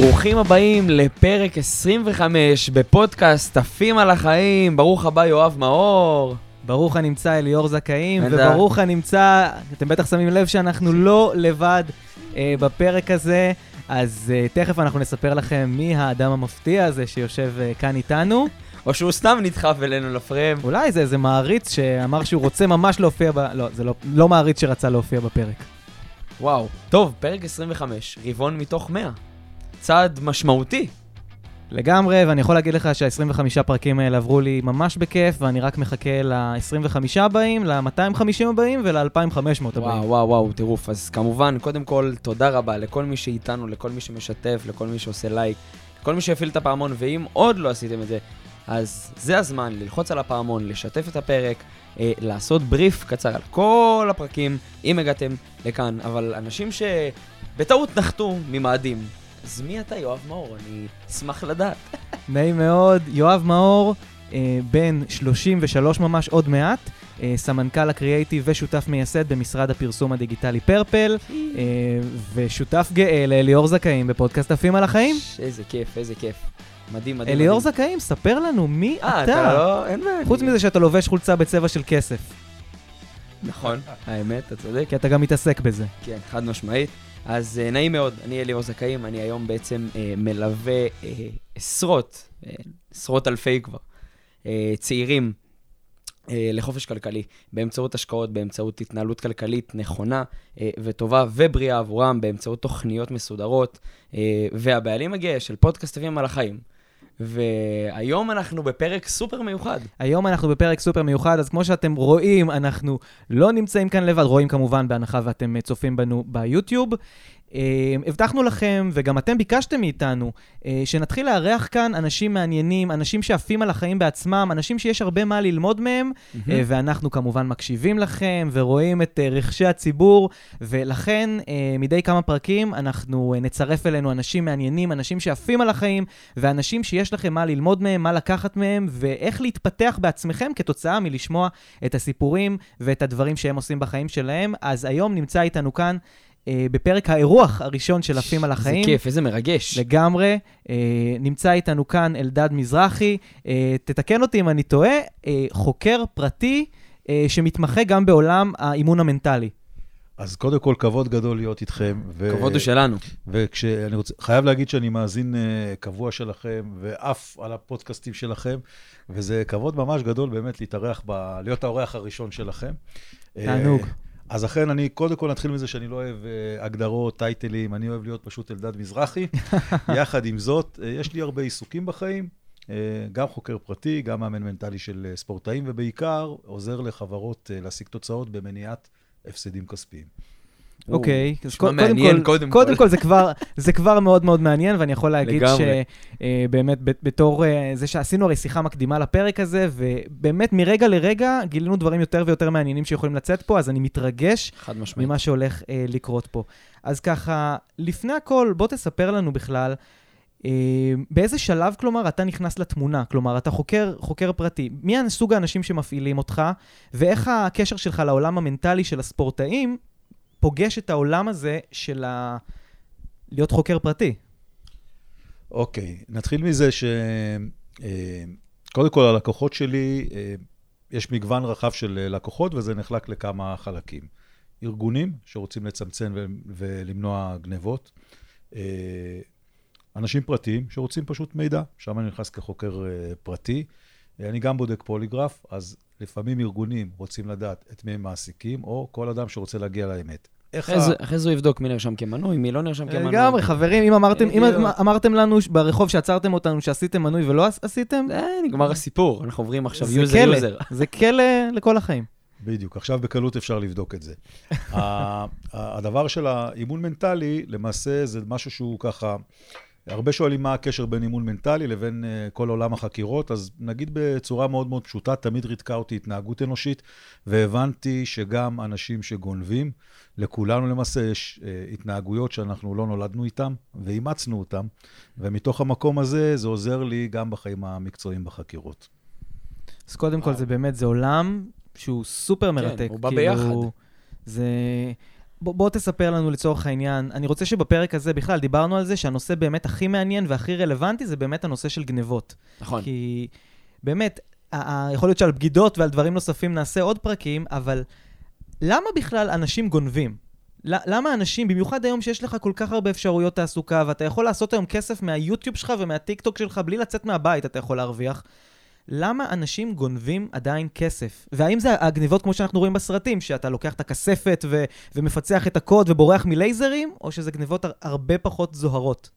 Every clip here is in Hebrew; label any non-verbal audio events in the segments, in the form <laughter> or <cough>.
ברוכים הבאים לפרק 25 בפודקאסט עפים על החיים. ברוך הבא, יואב מאור. ברוך הנמצא אליאור זכאים. וברוך הנמצא, אתם בטח שמים לב שאנחנו לא לבד אה, בפרק הזה, אז אה, תכף אנחנו נספר לכם מי האדם המפתיע הזה שיושב אה, כאן איתנו. או שהוא סתם נדחף אלינו לפריים. אולי זה איזה מעריץ שאמר שהוא רוצה ממש להופיע ב... לא, זה לא, לא מעריץ שרצה להופיע בפרק. וואו. טוב, פרק 25, רבעון מתוך 100. צעד משמעותי. לגמרי, ואני יכול להגיד לך שה-25 פרקים האלה עברו לי ממש בכיף, ואני רק מחכה ל-25 הבאים, ל-250 הבאים ול-2500 הבאים. וואו, וואו, וואו, טירוף. אז כמובן, קודם כל, תודה רבה לכל מי שאיתנו, לכל מי שמשתף, לכל מי שעושה לייק, לכל מי שהפעיל את הפעמון, ואם עוד לא עשיתם את זה, אז זה הזמן ללחוץ על הפעמון, לשתף את הפרק, אה, לעשות בריף קצר על כל הפרקים, אם הגעתם לכאן. אבל אנשים שבטעות נחתו ממאדים, אז מי אתה, יואב מאור? אני אשמח לדעת. <laughs> נעים מאוד, יואב מאור, אה, בן 33 ממש עוד מעט, אה, סמנכ"ל הקריאייטיב ושותף מייסד במשרד הפרסום הדיגיטלי פרפל, <laughs> אה, ושותף גאה לאליאור זכאים בפודקאסט עפים על החיים. איזה כיף, איזה כיף. מדהים, מדהים. אליאור. זכאים, ספר לנו מי אה, אתה. אתה לא... אין בעיה. חוץ מזה שאתה לובש חולצה בצבע של כסף, נכון, האמת, אתה צודק. כי אתה גם מתעסק בזה. כן, חד משמעית. אז uh, נעים מאוד, אני אליאור זכאים, אני היום בעצם uh, מלווה uh, עשרות, uh, עשרות אלפי כבר, uh, צעירים uh, לחופש כלכלי, באמצעות השקעות, באמצעות התנהלות כלכלית נכונה uh, וטובה ובריאה עבורם, באמצעות תוכניות מסודרות, uh, והבעלים הגאה של פודקאסט אבים על החיים. והיום אנחנו בפרק סופר מיוחד. היום אנחנו בפרק סופר מיוחד, אז כמו שאתם רואים, אנחנו לא נמצאים כאן לבד, רואים כמובן בהנחה ואתם אה, צופים בנו ביוטיוב. אה, הבטחנו לכם, וגם אתם ביקשתם מאיתנו, אה, שנתחיל לארח כאן אנשים מעניינים, אנשים שעפים על החיים בעצמם, אנשים שיש הרבה מה ללמוד מהם, אה, ואנחנו כמובן מקשיבים לכם ורואים את אה, רכשי הציבור, ולכן מדי כמה פרקים אנחנו נצרף אלינו אנשים מעניינים, אנשים שעפים על החיים, ואנשים שיש לכם מה ללמוד מהם, מה לקחת מהם, ואיך להתפתח בעצמכם כתוצאה מלשמוע את הסיפורים ואת הדברים שהם עושים בחיים שלהם. אז היום נמצא איתנו כאן, אה, בפרק האירוח הראשון של עפים על החיים. איזה כיף, איזה מרגש. לגמרי. אה, נמצא איתנו כאן אלדד מזרחי, אה, תתקן אותי אם אני טועה, אה, חוקר פרטי אה, שמתמחה גם בעולם האימון המנטלי. אז קודם כל, כבוד גדול להיות איתכם. ו... כבוד הוא שלנו. וכשאני רוצה, חייב להגיד שאני מאזין uh, קבוע שלכם, ועף על הפודקאסטים שלכם, וזה כבוד ממש גדול באמת להתארח, ב... להיות האורח הראשון שלכם. תענוג. Uh, אז אכן, אני קודם כל נתחיל מזה שאני לא אוהב uh, הגדרות, טייטלים, אני אוהב להיות פשוט אלדד מזרחי. <laughs> יחד עם זאת, uh, יש לי הרבה עיסוקים בחיים, uh, גם חוקר פרטי, גם מאמן מנטלי של uh, ספורטאים, ובעיקר עוזר לחברות uh, להשיג תוצאות במניעת הפסדים כספיים. אוקיי, אז קודם כל- קודם קודם כל. כל זה כבר, זה כבר מאוד מאוד מעניין, ואני יכול להגיד. שבאמת, בתור אה, זה שעשינו הרי שיחה מקדימה לפרק הזה, ובאמת מרגע לרגע גילינו דברים יותר ויותר מעניינים שיכולים לצאת פה, אז אני מתרגש. ממה שהולך אה, לקרות פה. אז ככה, לפני הכל, בוא תספר לנו בכלל, אה, באיזה שלב, כלומר, אתה נכנס לתמונה? כלומר, אתה חוקר, חוקר פרטי. מי הסוג האנשים שמפעילים אותך, ואיך הקשר שלך לעולם המנטלי של הספורטאים פוגש את העולם הזה של ה... להיות חוקר פרטי? אוקיי, נתחיל מזה ש... אה, כל, הלקוחות שלי, אה, יש מגוון רחב של אה, לקוחות, וזה נחלק לכמה חלקים. ארגונים שרוצים לצמצם ולמנוע גנבות, אנשים פרטיים שרוצים פשוט מידע, שם אני נכנס כחוקר פרטי. אני גם בודק פוליגרף, אז לפעמים ארגונים רוצים לדעת את מי הם מעסיקים, או כל אדם שרוצה להגיע לאמת. איך אחרי זה- הוא יבדוק מי נרשם כמנוי, מי לא נרשם כמנוי. לגמרי, חברים, אם אמרתם, אם בדיוק. אמרתם לנו ברחוב שעצרתם אותנו שעשיתם מנוי ולא עש- עשיתם, אה, נגמר הסיפור, אנחנו עוברים עכשיו זה user user. זה כלא לכל החיים. בדיוק, עכשיו בקלות אפשר לבדוק את זה. <laughs> הדבר של האימון מנטלי, למעשה זה משהו שהוא ככה, הרבה שואלים מה הקשר בין אימון מנטלי לבין uh, כל עולם החקירות, אז נגיד בצורה מאוד מאוד פשוטה, תמיד ריתקה אותי התנהגות אנושית, והבנתי שגם אנשים שגונבים, לכולנו למעשה יש uh, התנהגויות שאנחנו לא נולדנו איתן, ואימצנו אותן, ומתוך המקום הזה זה עוזר לי גם בחיים המקצועיים בחקירות. אז קודם כל, זה באמת, זה עולם שהוא סופר מרתק. הוא בא כאילו, ביחד. זה... בוא, בוא תספר לנו לצורך העניין, אני רוצה שבפרק הזה בכלל דיברנו על זה שהנושא באמת הכי מעניין והכי רלוונטי זה באמת הנושא של גנבות. נכון. כי באמת, יכול להיות שעל בגידות ועל דברים נוספים נעשה עוד פרקים, אבל למה בכלל אנשים גונבים? למה אנשים, במיוחד היום שיש לך כל כך הרבה אפשרויות תעסוקה, ואתה יכול לעשות היום כסף מהיוטיוב שלך ומהטיקטוק שלך בלי לצאת מהבית, אתה יכול להרוויח, למה אנשים גונבים עדיין כסף? והאם זה הגניבות כמו שאנחנו רואים בסרטים, שאתה לוקח את הכספת ו- ומפצח את הקוד ובורח מלייזרים, או שזה גניבות הר- הרבה פחות זוהרות?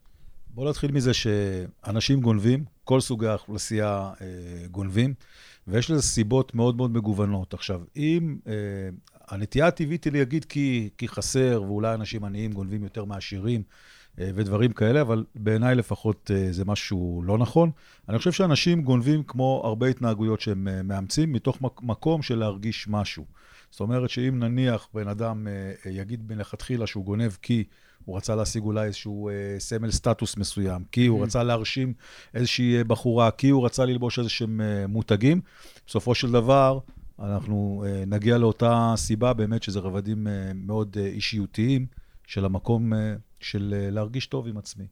בואו נתחיל מזה שאנשים גונבים, כל סוגי האוכלוסייה אה, גונבים, ויש לזה סיבות מאוד מאוד מגוונות. עכשיו, אם אה, הנטייה הטבעית היא להגיד כי, כי חסר, ואולי אנשים עניים גונבים יותר מעשירים, ודברים כאלה, אבל בעיניי לפחות אה, זה משהו לא נכון. אני חושב שאנשים גונבים כמו הרבה התנהגויות שהם אה, מאמצים, מתוך מק- מקום של להרגיש משהו. זאת אומרת שאם נניח בן אדם אה, יגיד מלכתחילה שהוא גונב כי הוא רצה להשיג אולי איזשהו אה, סמל סטטוס מסוים, כי הוא. רצה להרשים איזושהי אה, בחורה, כי הוא רצה ללבוש איזשהם אה, מותגים, בסופו של דבר אנחנו אה, נגיע לאותה סיבה באמת שזה רבדים אה, מאוד אה, אישיותיים של המקום אה, של אה, להרגיש טוב עם עצמי.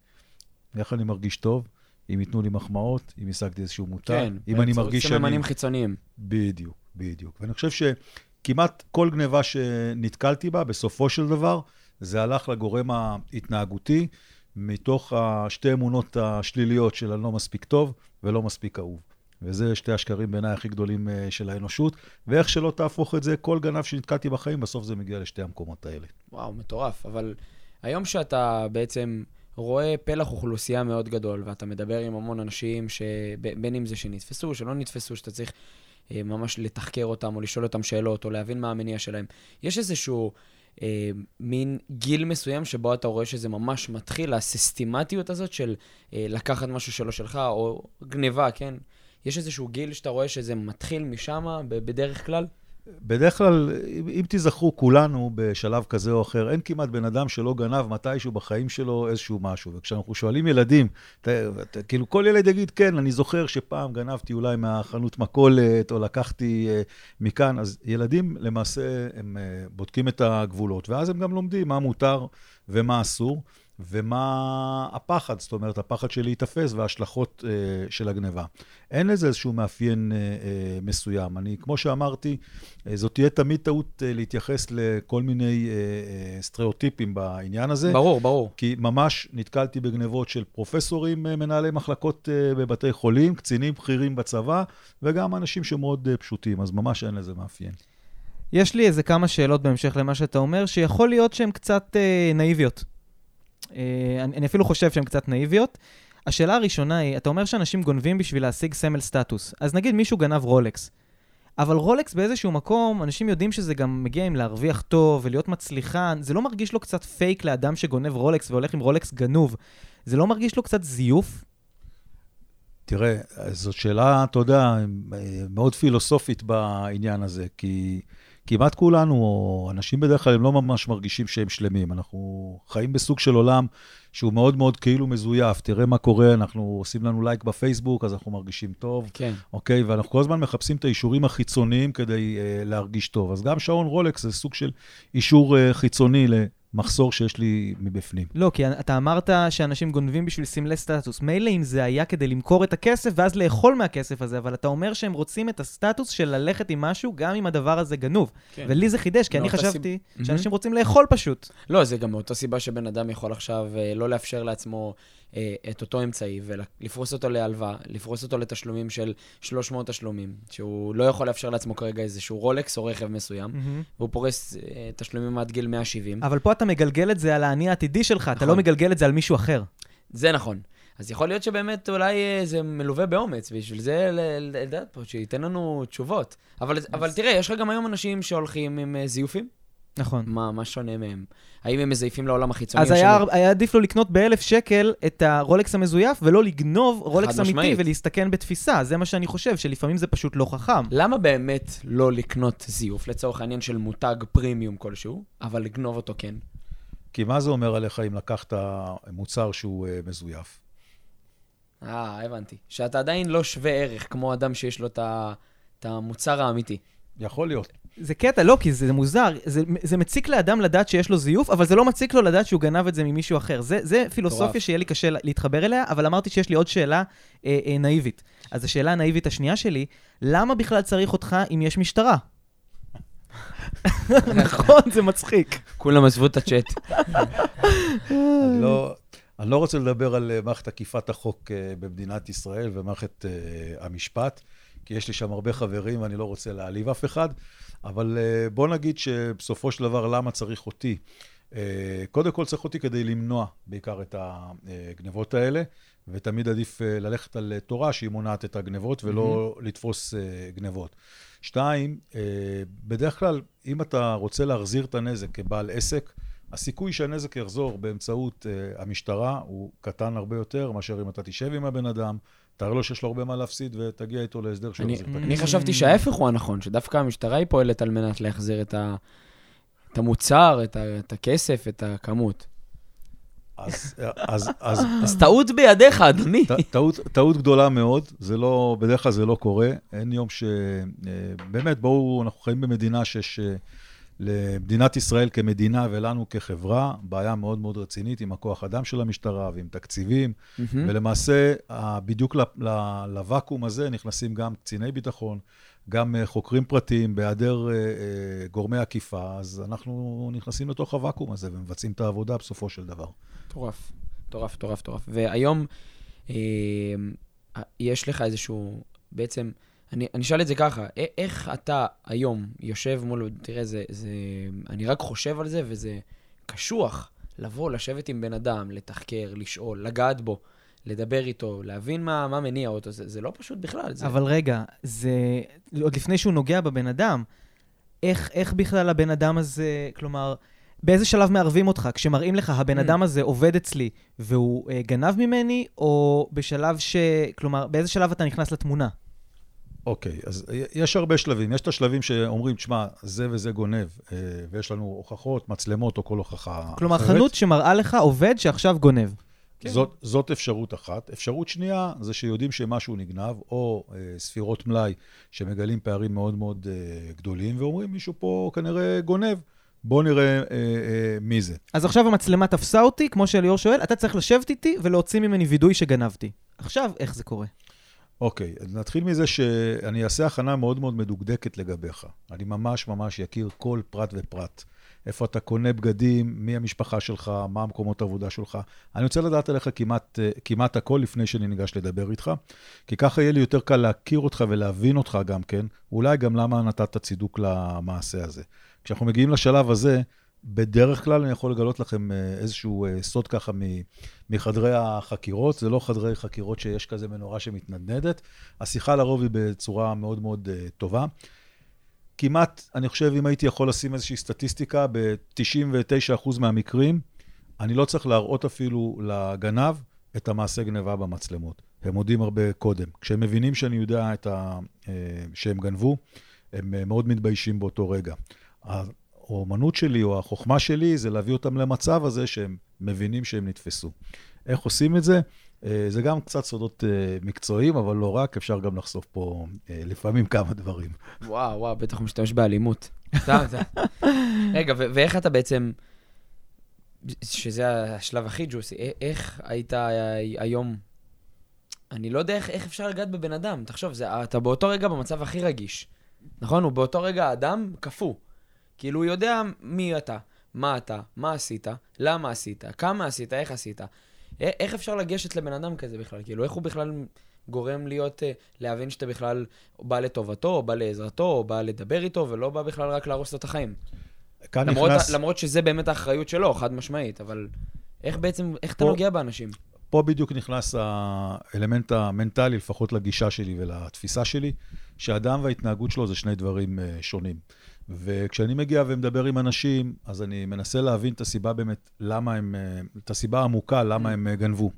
איך אני מרגיש טוב? אם ייתנו לי מחמאות, אם השגתי איזשהו מותג, כן. אם אני מרגיש שאני... סממנים חיצוניים. בדיוק, בדיוק. ואני חושב שכמעט כל גניבה שנתקלתי בה, בסופו של דבר, זה הלך לגורם ההתנהגותי, מתוך השתי אמונות השליליות של אני לא מספיק טוב ולא מספיק אהוב. וזה שתי השקרים בעיניי הכי גדולים אה, של האנושות, ואיך שלא תהפוך את זה, כל גנב שנתקלתי בחיים, בסוף זה מגיע לשתי המקומות האלה. וואו, מטורף. אבל היום שאתה בעצם רואה פלח אוכלוסייה מאוד גדול, ואתה מדבר עם המון אנשים, שבין אם זה שנתפסו, שלא נתפסו, שאתה צריך אה, ממש לתחקר אותם, או לשאול אותם שאלות, או להבין מה המניע שלהם. יש איזשהו אה, מין גיל מסוים שבו אתה רואה שזה ממש מתחיל, הסיסטמטיות הזאת של אה, לקחת משהו שלא שלך, או גניבה, כן? יש איזשהו גיל שאתה רואה שזה מתחיל משם, בדרך כלל? בדרך כלל, אם, תיזכרו כולנו בשלב כזה או אחר, אין כמעט בן אדם שלא גנב מתישהו בחיים שלו איזשהו משהו. וכשאנחנו שואלים ילדים, אתה, אתה, כאילו כל ילד יגיד, כן, אני זוכר שפעם גנבתי אולי מהחנות מכולת, או לקחתי uh, מכאן, אז ילדים למעשה, הם uh, בודקים את הגבולות, ואז הם גם לומדים מה מותר ומה אסור. ומה הפחד, זאת אומרת, הפחד של להיתפס וההשלכות אה, של הגניבה. אין לזה איזשהו מאפיין אה, אה, מסוים. אני, כמו שאמרתי, אה, זאת תהיה תמיד טעות אה, להתייחס לכל מיני אה, אה, סטריאוטיפים בעניין הזה. ברור, ברור. כי ממש נתקלתי בגנבות של פרופסורים, אה, מנהלי מחלקות אה, בבתי חולים, קצינים בכירים בצבא, וגם אנשים שמאוד אה, פשוטים, אז ממש אין לזה מאפיין. יש לי איזה כמה שאלות בהמשך למה שאתה אומר, שיכול להיות שהן קצת אה, נאיביות. אה, אני, אני אפילו חושב שהן קצת נאיביות. השאלה הראשונה היא, אתה אומר שאנשים גונבים בשביל להשיג סמל סטטוס. אז נגיד מישהו גנב רולקס. אבל רולקס באיזשהו מקום, אנשים יודעים שזה גם מגיע עם להרוויח טוב ולהיות מצליחן. זה לא מרגיש לו קצת פייק לאדם שגונב רולקס והולך עם רולקס גנוב. זה לא מרגיש לו קצת זיוף? תראה, זאת שאלה, אתה יודע, מאוד פילוסופית בעניין הזה, כי כמעט כולנו, או אנשים בדרך כלל, הם לא ממש מרגישים שהם שלמים. אנחנו חיים בסוג של עולם שהוא מאוד מאוד כאילו מזויף. תראה מה קורה, אנחנו עושים לנו לייק בפייסבוק, אז אנחנו מרגישים טוב, כן. אוקיי? ואנחנו כל הזמן מחפשים את האישורים החיצוניים כדי uh, להרגיש טוב. אז גם שעון רולקס זה סוג של אישור uh, חיצוני למחסור שיש לי מבפנים. לא, כי אתה אמרת שאנשים גונבים בשביל סמלי סטטוס. מילא אם זה היה כדי למכור את הכסף ואז לאכול מהכסף הזה, אבל אתה אומר שהם רוצים את הסטטוס של ללכת עם משהו, גם אם הדבר הזה גנוב. כן. ולי זה חידש, כי אני חשבתי סיב- שאנשים רוצים לאכול פשוט. לא, זה גם מאותה סיבה שבן אדם יכול עכשיו אה, לא לאפשר לעצמו את אותו אמצעי ולפרוס אותו להלוואה, לפרוס אותו לתשלומים של 300 תשלומים, שהוא לא יכול לאפשר לעצמו כרגע איזשהו רולקס או רכב מסוים, והוא פורס אה, תשלומים עד גיל 170. אבל פה אתה מגלגל את זה על האני העתידי שלך, אתה נכון. לא מגלגל את זה על מישהו אחר. זה נכון. אז יכול להיות שבאמת אולי אה, זה מלווה באומץ, בשביל זה לדעת פה, שייתן לנו תשובות. אבל, אבל תראה, יש לך גם היום אנשים שהולכים עם אה, זיופים? נכון. מה, מה שונה מהם? האם הם מזייפים לעולם החיצוני? אז היה? היה עדיף לו לקנות באלף שקל את הרולקס המזויף, ולא לגנוב רולקס אמיתי משמעית. ולהסתכן בתפיסה. זה מה שאני חושב, שלפעמים זה פשוט לא חכם. למה באמת לא לקנות זיוף, לצורך העניין של מותג פרימיום כלשהו, אבל לגנוב אותו כן? כי מה זה אומר עליך אם לקחת מוצר שהוא uh, מזויף? אה, הבנתי. שאתה עדיין לא שווה ערך כמו אדם שיש לו את המוצר האמיתי. יכול להיות. זה קטע, לא, כי זה מוזר. זה, זה מציק לאדם לדעת שיש לו זיוף, אבל זה לא מציק לו לדעת שהוא גנב את זה ממישהו אחר. זה, זה פילוסופיה. שיהיה לי קשה להתחבר אליה, אבל אמרתי שיש לי עוד שאלה אה, אה, נאיבית. אז השאלה הנאיבית השנייה שלי, למה בכלל צריך אותך אם יש משטרה? <laughs> נכון, זה מצחיק. כולם עזבו את הצ'אט. <laughs> אני לא, אני לא רוצה לדבר על אה, מערכת אכיפת החוק אה, במדינת ישראל ומערכת אה, המשפט, כי יש לי שם הרבה חברים ואני לא רוצה להעליב אף אחד, אבל אה, בוא נגיד שבסופו של דבר, למה צריך אותי? אה, קודם כל צריך אותי כדי למנוע בעיקר את הגנבות האלה, ותמיד עדיף אה, ללכת על תורה שהיא מונעת את הגנבות ולא לתפוס אה, גנבות. שתיים, בדרך כלל, אם אתה רוצה להחזיר את הנזק כבעל עסק, הסיכוי שהנזק יחזור באמצעות המשטרה הוא קטן הרבה יותר מאשר אם אתה תשב עם הבן אדם, תראה לו שיש לו הרבה מה להפסיד ותגיע איתו להסדר שהוא אני, יחזיר את אני. חשבתי שההפך הוא הנכון, שדווקא המשטרה היא פועלת על מנת להחזיר את, ה, את המוצר, את, ה, את הכסף, את הכמות. אז, אז, אז, אז טעות בידיך, אדוני. טעות, טעות גדולה מאוד, זה לא, בדרך כלל זה לא קורה. אין יום ש... אה, באמת, בואו, אנחנו חיים במדינה שיש למדינת ישראל כמדינה ולנו כחברה בעיה מאוד מאוד רצינית עם הכוח אדם של המשטרה ועם תקציבים, מהמם. ולמעשה, בדיוק לוואקום הזה נכנסים גם קציני ביטחון, גם אה, חוקרים פרטיים, בהיעדר אה, אה, גורמי אכיפה, אז אנחנו נכנסים לתוך הוואקום הזה ומבצעים את העבודה בסופו של דבר. מטורף, מטורף, מטורף, מטורף. והיום, אה, יש לך איזשהו, בעצם, אני, אני אשאל את זה ככה, איך אתה היום יושב מול, תראה, זה, זה, אני רק חושב על זה, וזה קשוח לבוא, לשבת עם בן אדם, לתחקר, לשאול, לגעת בו, לדבר איתו, להבין מה, מה מניע אותו, זה, זה לא פשוט בכלל. זה... אבל רגע, זה... עוד לפני שהוא נוגע בבן אדם, איך, איך בכלל הבן אדם הזה, כלומר, באיזה שלב מערבים אותך? כשמראים לך, הבן Mm. אדם הזה עובד אצלי והוא אה, גנב ממני, או בשלב ש... כלומר, באיזה שלב אתה נכנס לתמונה? אוקיי, אז יש הרבה שלבים. יש את השלבים שאומרים, תשמע, זה וזה גונב, אה, ויש לנו הוכחות, מצלמות או כל הוכחה כלומר, אחרת. חנות שמראה לך עובד שעכשיו גונב. כן. זאת, זאת אפשרות אחת. אפשרות שנייה, זה שיודעים שמשהו נגנב, או אה, ספירות מלאי שמגלים פערים מאוד מאוד אה, גדולים, ואומרים, מישהו פה כנראה גונב, בואו נראה אה, אה, מי זה. אז עכשיו המצלמה תפסה אותי, כמו שאליאור שואל, אתה צריך לשבת איתי ולהוציא ממני וידוי שגנבתי. עכשיו, איך זה קורה? אוקיי, אז נתחיל מזה שאני אעשה הכנה מאוד מאוד מדוקדקת לגביך. אני ממש ממש אכיר כל פרט ופרט. איפה אתה קונה בגדים, מי המשפחה שלך, מה המקומות העבודה שלך. אני רוצה לדעת עליך כמעט, כמעט הכל לפני שאני ניגש לדבר איתך, כי ככה יהיה לי יותר קל להכיר אותך ולהבין אותך גם כן, אולי גם למה נתת צידוק למעשה הזה. כשאנחנו מגיעים לשלב הזה, בדרך כלל אני יכול לגלות לכם אה, איזשהו אה, סוד ככה מחדרי החקירות, זה לא חדרי חקירות שיש כזה מנורה שמתנדנדת, השיחה לרוב היא בצורה מאוד מאוד אה, טובה. כמעט, אני חושב, אם הייתי יכול לשים איזושהי סטטיסטיקה, ב-99% מהמקרים, אני לא צריך להראות אפילו לגנב את המעשה גניבה במצלמות. הם מודים הרבה קודם. כשהם מבינים שאני יודע ה... שהם גנבו, הם מאוד מתביישים באותו רגע. האומנות שלי או החוכמה שלי זה להביא אותם למצב הזה שהם מבינים שהם נתפסו. איך עושים את זה? אה, זה גם קצת סודות אה, מקצועיים, אבל לא רק, אפשר גם לחשוף פה אה, לפעמים כמה דברים. וואו, וואו, בטח הוא משתמש באלימות. סתם. <laughs> רגע, ו- ואיך אתה בעצם, שזה השלב הכי ג'וסי, איך היית היום, אני לא יודע איך, איך אפשר לגעת בבן אדם, תחשוב, זה, אתה באותו רגע במצב הכי רגיש, נכון? הוא באותו רגע אדם קפוא. כאילו, הוא יודע מי אתה, מה אתה, מה עשית, למה עשית, כמה עשית, איך עשית. איך אפשר לגשת לבן אדם כזה בכלל? כאילו, איך הוא בכלל גורם להיות, אה, להבין שאתה בכלל בא לטובתו, או בא לעזרתו, או בא לדבר איתו, ולא בא בכלל רק להרוס לו את החיים. כאן למרות, נכנס, למרות שזה באמת האחריות שלו, חד משמעית, אבל איך בעצם, איך אתה פה- נוגע באנשים? פה בדיוק נכנס האלמנט המנטלי, לפחות לגישה שלי ולתפיסה שלי, שאדם וההתנהגות שלו זה שני דברים אה, שונים. וכשאני מגיע ומדבר עם אנשים, אז אני מנסה להבין את הסיבה באמת, למה הם, את הסיבה העמוקה, למה הם אה, גנבו.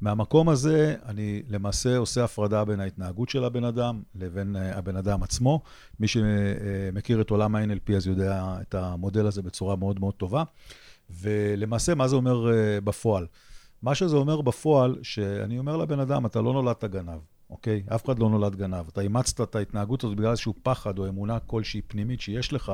מהמקום הזה, אני למעשה עושה הפרדה בין ההתנהגות של הבן אדם לבין אה, הבן אדם עצמו. מי שמכיר את עולם ה-NLP אז יודע את המודל הזה בצורה מאוד מאוד טובה. ולמעשה, מה זה אומר אה, בפועל? מה שזה אומר בפועל, שאני אומר לבן אדם, אתה לא נולדת גנב. אוקיי? אף אחד לא נולד גנב. אתה אימצת את ההתנהגות הזאת בגלל איזשהו פחד או אמונה כלשהי פנימית שיש לך,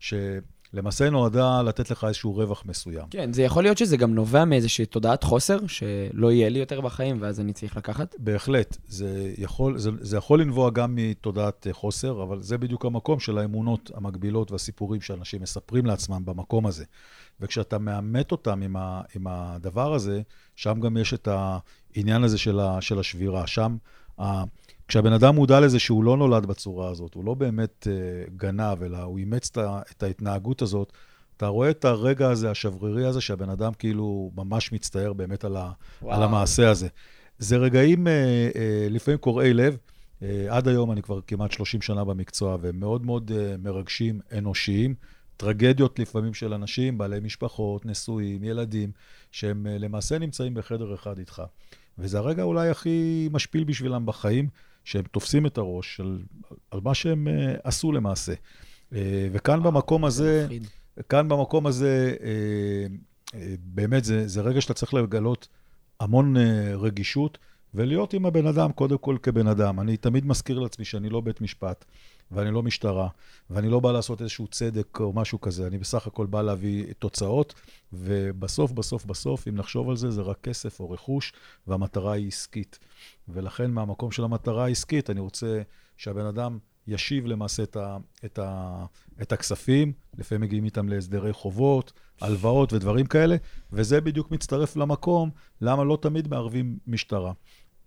שלמעשה נועדה לתת לך איזשהו רווח מסוים. כן, זה יכול להיות שזה גם נובע מאיזושהי תודעת חוסר, שלא יהיה לי יותר בחיים, ואז אני צריך לקחת. בהחלט. זה יכול, זה, זה יכול לנבוע גם מתודעת חוסר, אבל זה בדיוק המקום של האמונות המקבילות והסיפורים שאנשים מספרים לעצמם במקום הזה. וכשאתה מאמת אותם עם, ה, עם הדבר הזה, שם גם יש את העניין הזה של, ה, של השבירה. שם, כשהבן אדם מודע לזה שהוא לא נולד בצורה הזאת, הוא לא באמת uh, גנב, אלא הוא אימץ את ההתנהגות הזאת, אתה רואה את הרגע הזה, השברירי הזה, שהבן אדם כאילו ממש מצטער באמת על, ה, על המעשה הזה. זה רגעים uh, uh, לפעמים קורעי לב. Uh, עד היום אני כבר כמעט 30 שנה במקצוע, והם מאוד מאוד uh, מרגשים, אנושיים. טרגדיות לפעמים של אנשים, בעלי משפחות, נשואים, ילדים, שהם אה, למעשה נמצאים בחדר אחד איתך. וזה הרגע אולי הכי משפיל בשבילם בחיים, שהם תופסים את הראש של, על מה שהם uh, עשו למעשה. Uh, וכאן במקום הזה, כאן במקום הזה, uh, uh, באמת זה, זה רגע שאתה צריך לגלות המון uh, רגישות, ולהיות עם הבן אדם, קודם כל כבן אדם. אני תמיד מזכיר לעצמי שאני לא בית משפט. ואני לא משטרה, ואני לא בא לעשות איזשהו צדק או משהו כזה, אני בסך הכל בא להביא תוצאות, ובסוף, בסוף, בסוף, אם נחשוב על זה, זה רק כסף או רכוש, והמטרה היא עסקית. ולכן, מהמקום של המטרה העסקית, אני רוצה שהבן אדם ישיב למעשה את, ה, את, ה, את הכספים, לפעמים מגיעים איתם להסדרי חובות, הלוואות ודברים כאלה, וזה בדיוק מצטרף למקום למה לא תמיד מערבים משטרה.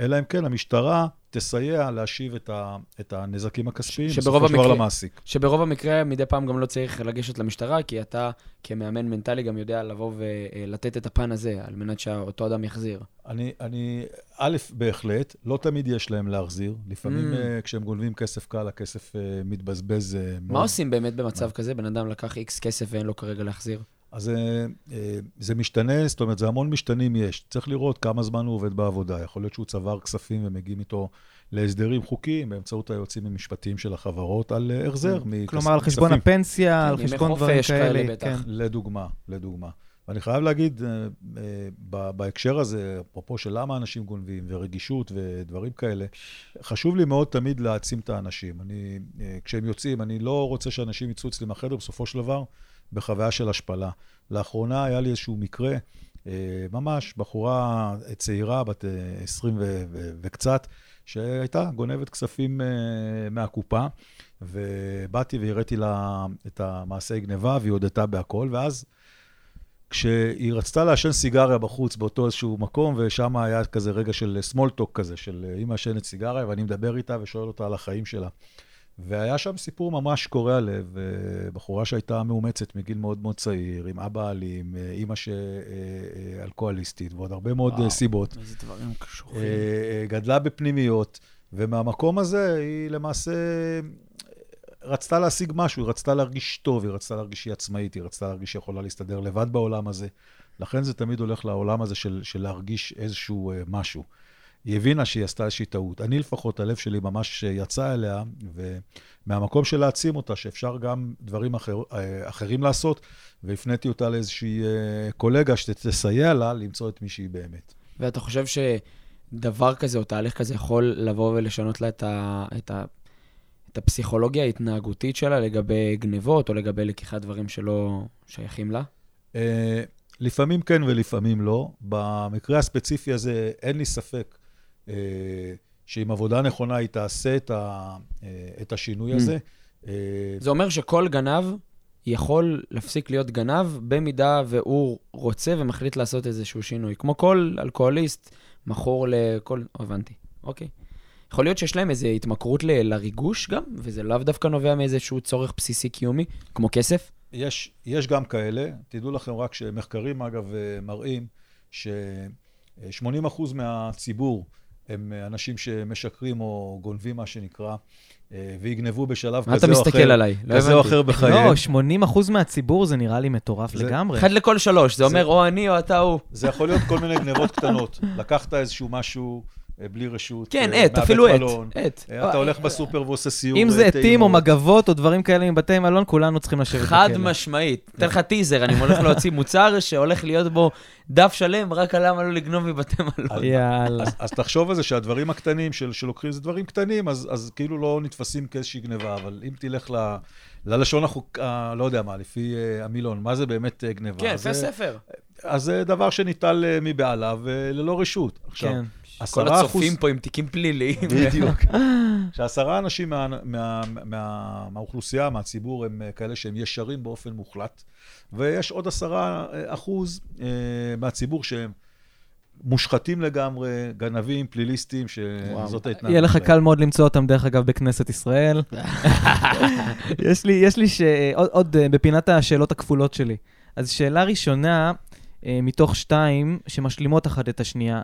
אלא אם כן המשטרה תסייע להשיב את, ה, את הנזקים הכספיים בסופו של דבר למעסיק. שברוב המקרה מדי פעם גם לא צריך לגשת למשטרה, כי אתה כמאמן מנטלי גם יודע לבוא ולתת את הפן הזה, על מנת שאותו אדם יחזיר. אני, אני, א', בהחלט, לא תמיד יש להם להחזיר. לפעמים mm. כשהם גונבים כסף קל, הכסף uh, מתבזבז uh, מאוד. מה עושים באמת במצב כזה? בן אדם לקח איקס כסף ואין לו כרגע להחזיר? אז אה, אה, זה משתנה, זאת אומרת, זה המון משתנים יש. צריך לראות כמה זמן הוא עובד בעבודה. יכול להיות שהוא צבר כספים ומגיעים איתו להסדרים חוקיים באמצעות היועצים המשפטיים של החברות על אה, החזר מכספים. כלומר, על חשבון הפנסיה, על חשבון דברים כאלה. כן. לדוגמה, לדוגמה. ואני חייב להגיד, בהקשר הזה, אפרופו של למה אנשים גונבים, ורגישות ודברים כאלה, חשוב לי מאוד תמיד להעצים את האנשים. אני, כשהם יוצאים, אני לא רוצה שאנשים יצאו אצלי מהחדר, בסופו של דבר, בחוויה של השפלה. לאחרונה היה לי איזשהו מקרה, אה, ממש בחורה צעירה, בת 20 אה, וקצת, שהייתה גונבת כספים אה, מהקופה, ובאתי והראיתי לה את המעשי גניבה, והיא הודתה בהכל, ואז כשהיא רצתה לעשן סיגריה בחוץ באותו איזשהו מקום, ושם היה כזה רגע של small talk כזה, של היא מעשנת סיגריה, ואני מדבר איתה ושואל אותה על החיים שלה. והיה שם סיפור ממש קורע לב, אה, בחורה שהייתה מאומצת מגיל מאוד מאוד צעיר, עם אבא אלים, אה, אימא שאלכוהוליסטית, אה, ועוד הרבה מאוד וואו, סיבות. איזה דברים קשוחים. גדלה בפנימיות, ומהמקום הזה היא למעשה רצתה להשיג משהו, היא רצתה להרגיש טוב, היא רצתה להרגיש שהיא עצמאית, היא רצתה להרגיש שהיא יכולה להסתדר לבד בעולם הזה. לכן זה תמיד הולך לעולם הזה של, של להרגיש איזשהו משהו. היא הבינה שהיא עשתה איזושהי טעות. אני לפחות, הלב שלי ממש יצא אליה, ומהמקום של להעצים אותה, שאפשר גם דברים אחר, אה, אחרים לעשות, והפניתי אותה לאיזושהי אה, קולגה שתסייע לה למצוא את מי שהיא באמת. ואתה חושב שדבר כזה או תהליך כזה יכול לבוא ולשנות לה את, ה, את, ה, את הפסיכולוגיה ההתנהגותית שלה לגבי גנבות, או לגבי לקיחת דברים שלא שייכים לה? אה, לפעמים כן ולפעמים לא. במקרה הספציפי הזה, אין לי ספק אה, שעם עבודה נכונה היא תעשה את, ה, אה, את השינוי mm. הזה. אה, זה אומר שכל גנב יכול להפסיק להיות גנב במידה והוא רוצה ומחליט לעשות איזשהו שינוי. כמו כל אלכוהוליסט, מכור לכל... הבנתי, אוקיי. יכול להיות שיש להם איזו התמכרות ל... לריגוש גם, וזה לאו דווקא נובע מאיזשהו צורך בסיסי קיומי, כמו כסף? יש, יש גם כאלה. תדעו לכם רק שמחקרים, אגב, מראים ש-80% מהציבור הם אה, אנשים שמשקרים או גונבים, מה שנקרא, אה, ויגנבו בשלב כזה או אחר. מה אתה מסתכל עליי? לא כזה או אחר בחייהם. לא, 80 אחוז מהציבור זה נראה לי מטורף לגמרי. אחד לכל שלוש, זה אומר או אני או אתה הוא. זה יכול להיות כל מיני גנבות קטנות. לקחת איזשהו משהו בלי רשות. כן, אה, עט, מהבית אפילו עט. עט. אה, אתה הולך בסופר ועושה סיור. אם זה עטים או. מגבות או דברים כאלה מבתי מלון, כולנו צריכים לשבת חד בכלא. משמעית. אתן לך טיזר, אני הולך להוציא מוצר שהולך להיות בו דף שלם רק על למה לא לגנוב מבתי מלון. יאללה. אז, אז תחשוב על זה שהדברים הקטנים של, שלוקחים זה דברים קטנים, אז, אז כאילו לא נתפסים כאיזושהי גניבה, אבל אם תלך ל, ללשון החוק, ה- לא יודע מה, לפי uh, המילון, מה זה באמת uh, גניבה? כן, זה, לפי הספר. אז זה דבר שניטל מבעליו ללא רשות. עכשיו, כן. כל עשרה אחוז... הצופים פה עם תיקים פליליים. בדיוק. <laughs> שעשרה אנשים מה, מה, מה, מהאוכלוסייה, מהציבור, הם אה, כאלה שהם ישרים באופן מוחלט, ויש עוד עשרה אה, אחוז אה, מהציבור שהם מושחתים לגמרי, גנבים, פליליסטים. שזאת ההתנהגות. יהיה לך. קל מאוד למצוא אותם, דרך אגב, בכנסת ישראל. <laughs> יש לי, יש לי ש... עוד, עוד בפינת השאלות הכפולות שלי. אז שאלה ראשונה, מתוך שתיים, שמשלימות אחת את השנייה.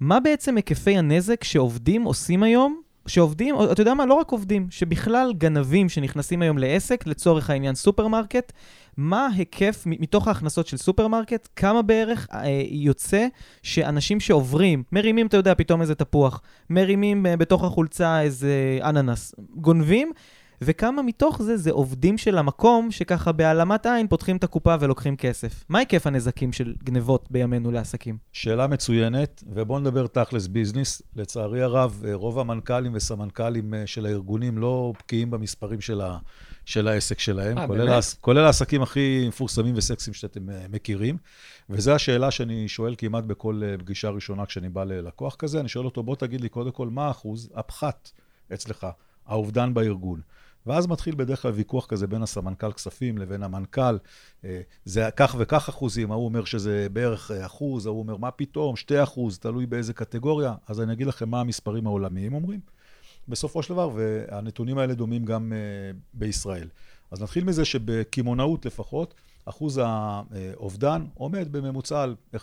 מה בעצם היקפי הנזק שעובדים עושים היום? שעובדים, אתה יודע מה, לא רק עובדים, שבכלל גנבים שנכנסים היום לעסק, לצורך העניין סופרמרקט, מה היקף, מתוך ההכנסות של סופרמרקט, כמה בערך אה, יוצא שאנשים שעוברים, מרימים, אתה יודע, פתאום איזה תפוח, מרימים אה, בתוך החולצה איזה אננס, גונבים, וכמה מתוך זה זה עובדים של המקום, שככה בהעלמת עין פותחים את הקופה ולוקחים כסף. מה היקף הנזקים של גנבות בימינו לעסקים? שאלה מצוינת, ובואו נדבר תכלס ביזנס. לצערי הרב, אה, רוב המנכ"לים וסמנכ"לים אה, של הארגונים לא בקיאים במספרים של, ה, של העסק שלהם, אה, כולל? העס, כולל העסקים הכי מפורסמים וסקסיים שאתם מכירים. וזו השאלה שאני שואל כמעט בכל פגישה ראשונה כשאני בא ללקוח כזה. אני שואל אותו, בוא תגיד לי קודם כל, מה האחוז הפחת אצלך, האובדן בארגון? ואז מתחיל בדרך כלל ויכוח כזה בין הסמנכ"ל כספים לבין המנכ"ל. אה, זה כך וכך אחוזים, ההוא אומר שזה בערך אה, אחוז, ההוא אומר, מה פתאום, שתי אחוז, תלוי באיזה קטגוריה. אז אני אגיד לכם מה המספרים העולמיים אומרים, בסופו של דבר, והנתונים האלה דומים גם אה, בישראל. אז נתחיל מזה שבקמעונאות לפחות, אחוז האובדן עומד בממוצע על 1.5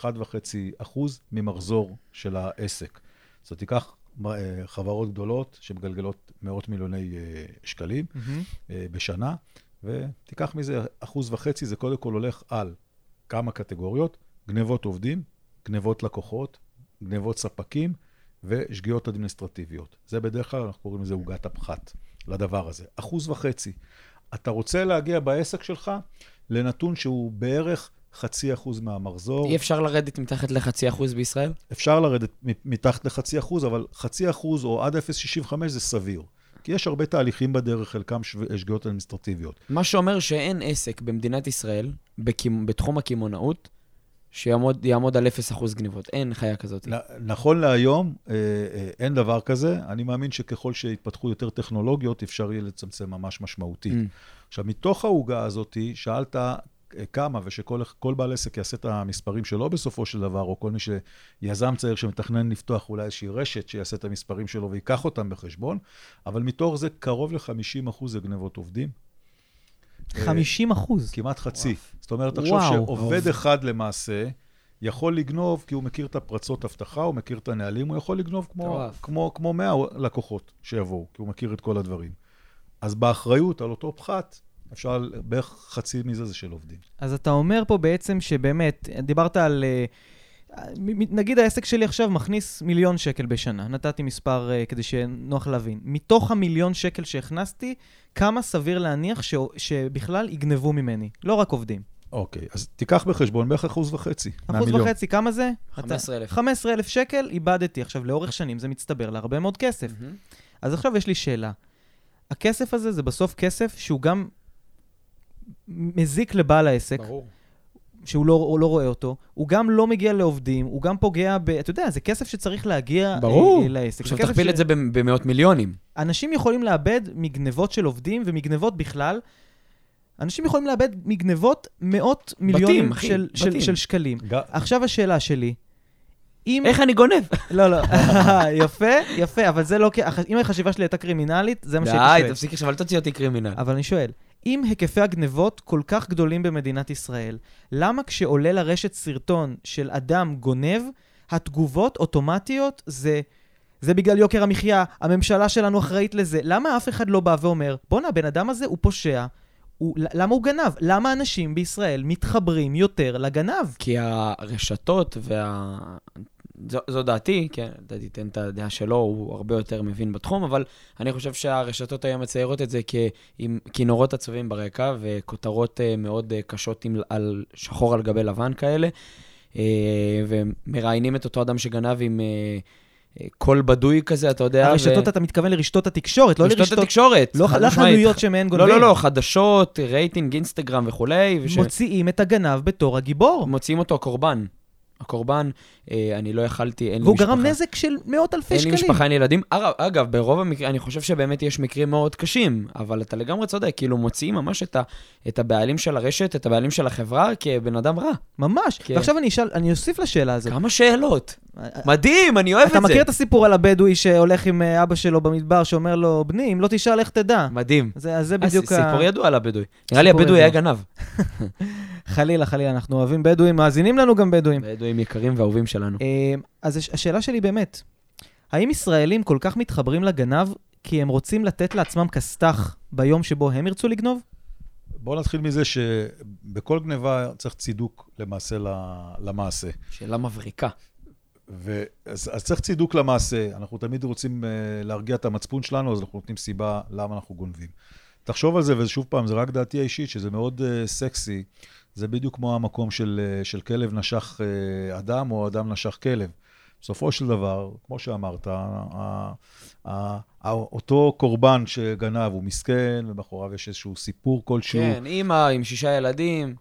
אחוז ממחזור של העסק. זאת אומרת, תיקח חברות גדולות שמגלגלות מאות מיליוני אה, שקלים אה, בשנה, ותיקח מזה אחוז וחצי, זה קודם כל הולך על כמה קטגוריות, גנבות עובדים, גנבות לקוחות, גנבות ספקים ושגיאות אדמיניסטרטיביות. זה בדרך כלל, אנחנו קוראים לזה עוגת הפחת, לדבר הזה. אחוז וחצי. אתה רוצה להגיע בעסק שלך לנתון שהוא בערך חצי אחוז מהמחזור. אי אפשר לרדת מתחת לחצי אחוז בישראל? אפשר לרדת מתחת לחצי אחוז, אבל חצי אחוז או עד 0.65 זה סביר. כי יש הרבה תהליכים בדרך, חלקם שו- שגיאות אדמיניסטרטיביות. מה שאומר שאין עסק במדינת ישראל, בקימ- בתחום הקמעונאות, שיעמוד יעמוד על 0% גניבות. אין חיה כזאת. נכון להיום, אה, אה, אין דבר כזה. אני מאמין שככל שיתפתחו יותר טכנולוגיות, אפשר יהיה לצמצם ממש משמעותית. Mm. עכשיו, מתוך העוגה הזאת, שאלת אה, כמה, ושכל כל בעל עסק יעשה את המספרים שלו בסופו של דבר, או כל מי שיזם צעיר שמתכנן לפתוח אולי איזושהי רשת שיעשה את המספרים שלו ויקח אותם בחשבון, אבל מתוך זה קרוב ל-50% זה גנבות עובדים. אה, 50 אחוז. כמעט חצי. וואו. זאת אומרת, תחשוב וואו. שעובד אחד למעשה יכול לגנוב, כי הוא מכיר את הפרצות אבטחה, הוא מכיר את הנהלים, הוא יכול לגנוב כמו. כמו, כמו 100 לקוחות שיבואו, כי הוא מכיר את כל הדברים. אז באחריות על אותו פחת, אפשר, בערך חצי מזה זה של עובדים. אז אתה אומר פה בעצם שבאמת, דיברת על... אה, נגיד העסק שלי עכשיו מכניס מיליון שקל בשנה, נתתי מספר uh, כדי שנוח להבין. מתוך המיליון שקל שהכנסתי, כמה סביר להניח ש... שבכלל יגנבו ממני? לא רק עובדים. אוקיי, אז תיקח בחשבון בערך אחוז וחצי אחוז מהמיליון. וחצי, כמה זה? 15,000. 15,000 שקל איבדתי. עכשיו, לאורך שנים זה מצטבר להרבה מאוד כסף. מהמם. אז עכשיו יש לי שאלה. הכסף הזה זה בסוף כסף שהוא גם מזיק לבעל העסק, ברור. שהוא לא, לא רואה אותו, הוא גם לא מגיע לעובדים, הוא גם פוגע ב... אתה יודע, זה כסף שצריך להגיע ברור. אה, לעסק. עכשיו זה כסף תכפיל ש- את זה במ- במאות מיליונים. אנשים יכולים לאבד מגנבות של עובדים ומגנבות בכלל. אנשים יכולים לאבד מגנבות מאות מיליונים אחי, של, של, בתים. של שקלים. ג- עכשיו השאלה שלי, אם... איך אני גונב? <laughs> לא, לא, <laughs> יפה, יפה, אבל זה לא... אם החשיבה שלי הייתה קרימינלית, זה מה שהייתי די, שואל. תפסיק עכשיו, אל תוציא אותי קרימינל. אבל אני שואל, אם היקפי הגנבות כל כך גדולים במדינת ישראל, למה כשעולה לרשת סרטון של אדם גונב, התגובות אוטומטיות זה... זה בגלל יוקר המחיה, הממשלה שלנו אחראית לזה. למה אף אחד לא בא ואומר, בואנה, הבן אדם הזה הוא פושע, הוא, למה הוא גנב? למה אנשים בישראל מתחברים יותר לגנב? כי הרשתות וה... זו, זו דעתי, כן, אתה תיתן את הדעה שלו, הוא הרבה יותר מבין בתחום, אבל אני חושב שהרשתות היום מציירות את זה כ, עם כינורות עצובים ברקע וכותרות uh, מאוד uh, קשות עם, על שחור על גבי לבן כאלה, אה, ומראיינים את אותו אדם שגנב עם... קול בדוי כזה, אתה יודע. הרשתות, ו... אתה מתכוון לרשתות התקשורת, לא לרשתות... רשתות התקשורת. לא חנויות שמהן גונבים. לא, לא, לא, חדשות, רייטינג, אינסטגרם וכולי. וש... מוציאים את הגנב בתור הגיבור. מוציאים אותו קורבן. הקורבן, אה, אני לא יכלתי, אין לי משפחה. והוא גרם נזק של מאות אלפי שקלים. אין לי משפחה, אין לי ילדים. אגב, ברוב המקרים, אני חושב שבאמת יש מקרים מאוד קשים, אבל אתה לגמרי צודק, כאילו מוציאים ממש את, ה, את הבעלים של הרשת, את הבעלים של החברה, כבן אדם רע. ממש. כן. ועכשיו אני אשאל, אני אוסיף לשאלה הזאת. כמה שאלות. מדהים, אני אוהב את זה. אתה מכיר את הסיפור על הבדואי שהולך עם אה, אבא שלו במדבר, שאומר לו, בני, אם לא תשאל, איך תדע. מדהים. זה, זה בדיוק ה... סיפור ידוע על הבדואי. נראה לי הבדואי היה גנב. <laughs> חלילה, חלילה, אנחנו אוהבים בדואים, מאזינים לנו גם בדואים. בדואים יקרים ואהובים שלנו. אה, אז השאלה שלי באמת, האם ישראלים כל כך מתחברים לגנב כי הם רוצים לתת לעצמם כסת"ח ביום שבו הם ירצו לגנוב? בואו נתחיל מזה שבכל גניבה צריך צידוק למעשה למעשה. שאלה מבריקה. ו... אז, אז צריך צידוק למעשה. אנחנו תמיד רוצים uh, להרגיע את המצפון שלנו, אז אנחנו נותנים סיבה למה אנחנו גונבים. תחשוב על זה, ושוב פעם, זה רק דעתי האישית, שזה מאוד uh, סקסי. זה בדיוק כמו המקום של, uh, של כלב נשך uh, אדם, או אדם נשך כלב. בסופו של דבר, כמו שאמרת, אותו קורבן שגנב הוא מסכן, ומאחוריו יש איזשהו סיפור כלשהו. כן, אימא עם שישה ילדים.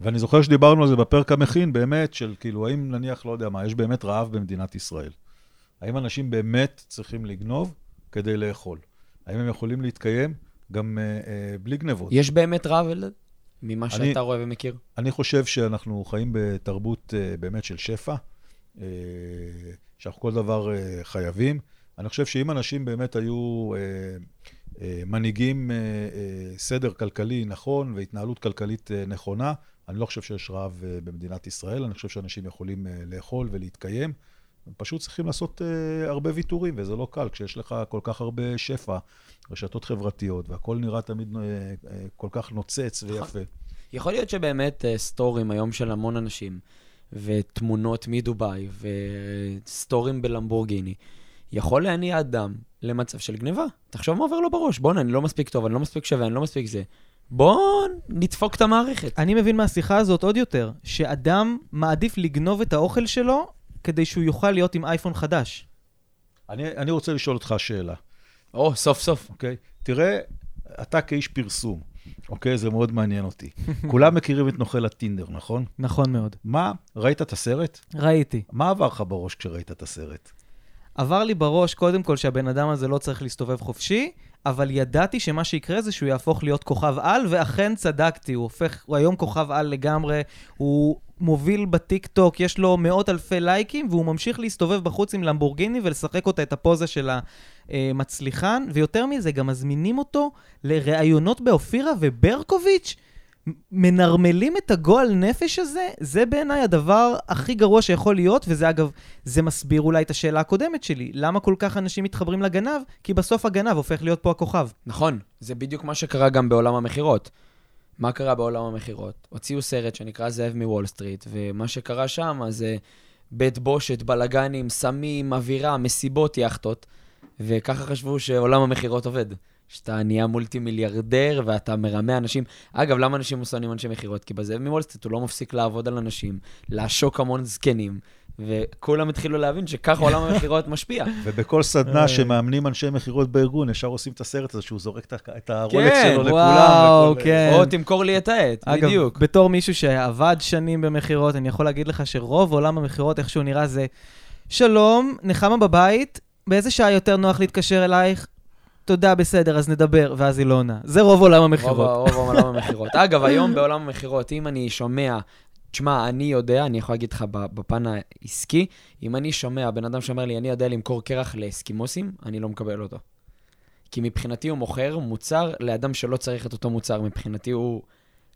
ואני זוכר שדיברנו על זה בפרק המכין, באמת, של כאילו, האם נניח, לא יודע מה, יש באמת רעב במדינת ישראל? האם אנשים באמת צריכים לגנוב כדי לאכול? האם הם יכולים להתקיים גם uh, uh, בלי גנבות? יש באמת רעב, ממה שאתה אני, רואה ומכיר? אני חושב שאנחנו חיים בתרבות uh, באמת של שפע, uh, שאנחנו כל דבר uh, חייבים. אני חושב שאם אנשים באמת היו מנהיגים סדר כלכלי נכון והתנהלות כלכלית נכונה, אני לא חושב שיש רעב במדינת ישראל, אני חושב שאנשים יכולים לאכול ולהתקיים. הם פשוט צריכים לעשות uh, הרבה ויתורים, וזה לא קל כשיש לך כל כך הרבה שפע, רשתות חברתיות, והכל נראה תמיד uh, uh, כל כך נוצץ נכון. ויפה. יכול להיות שבאמת uh, סטורים היום של המון אנשים, ותמונות מדובאי, וסטורים בלמבורגיני, יכול להניע אדם למצב של גניבה. תחשוב מה עובר לו בראש. בוא'נה, אני לא מספיק טוב, אני לא מספיק שווה, אני לא מספיק זה. בואו נדפוק את המערכת. אני מבין מהשיחה הזאת עוד יותר, שאדם מעדיף לגנוב את האוכל שלו כדי שהוא יוכל להיות עם אייפון חדש. אני, אני רוצה לשאול אותך שאלה. או, סוף סוף. אוקיי? תראה, אתה כאיש פרסום, אוקיי? זה מאוד מעניין אותי. <laughs> כולם מכירים את נוכל הטינדר, נכון? נכון מאוד. מה, ראית את הסרט? ראיתי. מה עבר לך בראש כשראית את הסרט? עבר לי בראש, קודם כל, שהבן אדם הזה לא צריך להסתובב חופשי, אבל ידעתי שמה שיקרה זה שהוא יהפוך להיות כוכב על, ואכן צדקתי, הוא הופך, הוא היום כוכב על לגמרי, הוא מוביל בטיק טוק, יש לו מאות אלפי לייקים, והוא ממשיך להסתובב בחוץ עם למבורגיני ולשחק אותה את הפוזה של המצליחן, ויותר מזה, גם מזמינים אותו לראיונות באופירה וברקוביץ'. מנרמלים את הגועל נפש הזה, זה בעיניי הדבר הכי גרוע שיכול להיות, וזה אגב, זה מסביר אולי את השאלה הקודמת שלי. למה כל כך אנשים מתחברים לגנב? כי בסוף הגנב הופך להיות פה הכוכב. נכון, זה בדיוק מה שקרה גם בעולם המכירות. מה קרה בעולם המכירות? הוציאו סרט שנקרא זאב מוול סטריט, ומה שקרה שם זה בית בושת, בלאגנים, סמים, אווירה, מסיבות, יאכטות, וככה חשבו שעולם המכירות עובד. שאתה נהיה מולטי מיליארדר ואתה מרמה אנשים. אגב, למה אנשים שונאים אנשי מכירות? כי בזאב מוולסטריט הוא לא מפסיק לעבוד על אנשים, לעשוק המון זקנים, וכולם התחילו להבין שככה <laughs> עולם המכירות משפיע. ובכל סדנה שמאמנים אנשי מכירות בארגון, ישר עושים את הסרט הזה שהוא זורק את הרולקס כן, שלו לכולם. וואו, כן. או תמכור לי את העט, בדיוק. אגב, בתור מישהו שעבד שנים במכירות, אני יכול להגיד לך שרוב עולם המכירות, איך שהוא נראה, זה שלום, נחמה בבית, באיזה שעה יותר נוח להתקשר אלייך? תודה, בסדר, אז נדבר, ואז היא לא עונה. זה רוב עולם המכירות. רוב, רוב עולם המכירות. <laughs> אגב, היום בעולם המכירות, אם אני שומע, תשמע, אני יודע, אני יכול להגיד לך בפן העסקי, אם אני שומע בן אדם שאומר לי, אני יודע למכור קרח לאסקימוסים, אני לא מקבל אותו. כי מבחינתי הוא מוכר מוצר לאדם שלא צריך את אותו מוצר, מבחינתי הוא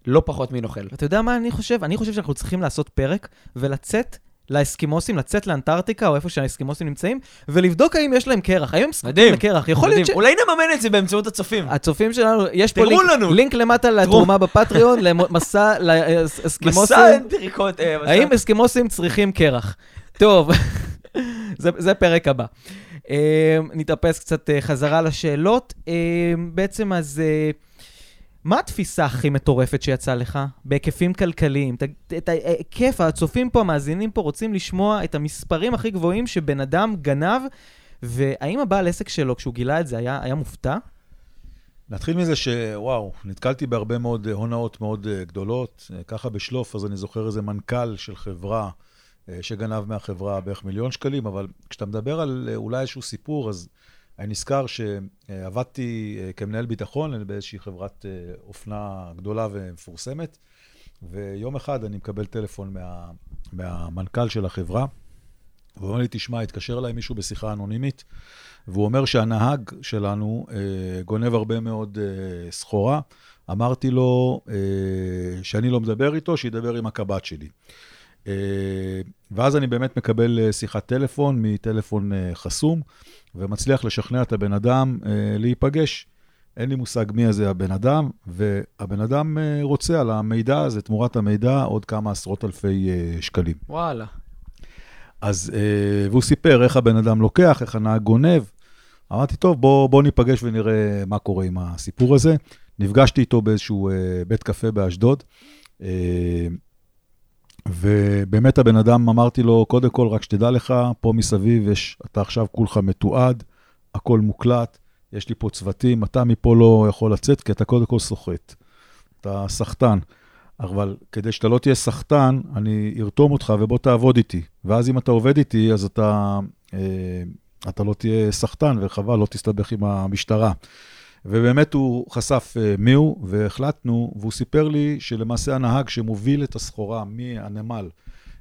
לא פחות מנוכל. אתה יודע מה אני חושב? אני חושב שאנחנו צריכים לעשות פרק ולצאת לאסקימוסים, לצאת לאנטארקטיקה, או איפה שהאסקימוסים נמצאים, ולבדוק האם יש להם קרח. האם הם זקוקים לקרח? יכול להיות ש... אולי נממן את זה באמצעות הצופים. הצופים שלנו, יש פה לינק, לינק למטה לתרומה בפטריון, למסע לאסקימוסים. מסע אנטריקות. האם אסקימוסים צריכים קרח? טוב. <laughs> זה, זה פרק הבא. אה, נתאפס קצת אה, חזרה לשאלות. אה, בעצם אז... אה, מה התפיסה הכי מטורפת שיצאה לך בהיקפים כלכליים? את- ההיקף, הצופים פה, המאזינים פה, רוצים לשמוע את המספרים הכי גבוהים שבן אדם גנב, והאם הבעל עסק שלו, כשהוא גילה את זה, היה, היה מופתע? נתחיל מזה שוואו, נתקלתי בהרבה מאוד אה, הונאות מאוד אה, גדולות. אה, ככה בשלוף, אז אני זוכר איזה מנכ"ל של חברה אה, שגנב מהחברה בערך מיליון שקלים, אבל כשאתה מדבר על אה, אולי איזשהו סיפור, אז אני נזכר שעבדתי אה, כמנהל ביטחון באיזושהי חברת אה, אופנה גדולה ומפורסמת, ויום אחד אני מקבל טלפון מה, מהמנכ"ל של החברה, והוא אומר לי, תשמע, התקשר אליי מישהו בשיחה אנונימית, והוא אומר שהנהג שלנו אה, גונב הרבה מאוד סחורה. אמרתי לו שאני לא מדבר איתו, שידבר עם הקב"ט שלי. ואז אני באמת מקבל שיחת טלפון מטלפון חסום, ומצליח לשכנע את הבן אדם אה, להיפגש. אין לי מושג מי זה הבן אדם, והבן אדם אה, רוצה על המידע הזה, תמורת המידע, עוד כמה עשרות אלפי אה, שקלים. וואלה. אז, אה, והוא סיפר איך הבן אדם לוקח, איך הנהג גונב. אמרתי, טוב, בוא, בוא ניפגש ונראה מה קורה עם הסיפור הזה. נפגשתי איתו באיזשהו אה, בית קפה באשדוד, אה, ובאמת הבן אדם, אמרתי לו, קודם כל, רק שתדע לך, פה מסביב יש, אתה עכשיו כולך מתועד, הכל מוקלט, יש לי פה צוותים, אתה מפה לא יכול לצאת, כי אתה קודם כל סוחט. אתה סחטן. אבל כדי שאתה לא תהיה סחטן, אני ארתום אותך ובוא תעבוד איתי. ואז אם אתה עובד איתי, אז אתה, אה, אתה לא תהיה סחטן, וחבל, לא תסתבך עם המשטרה. ובאמת הוא חשף אה, מי הוא, והחלטנו, והוא סיפר לי שלמעשה הנהג שמוביל את הסחורה מהנמל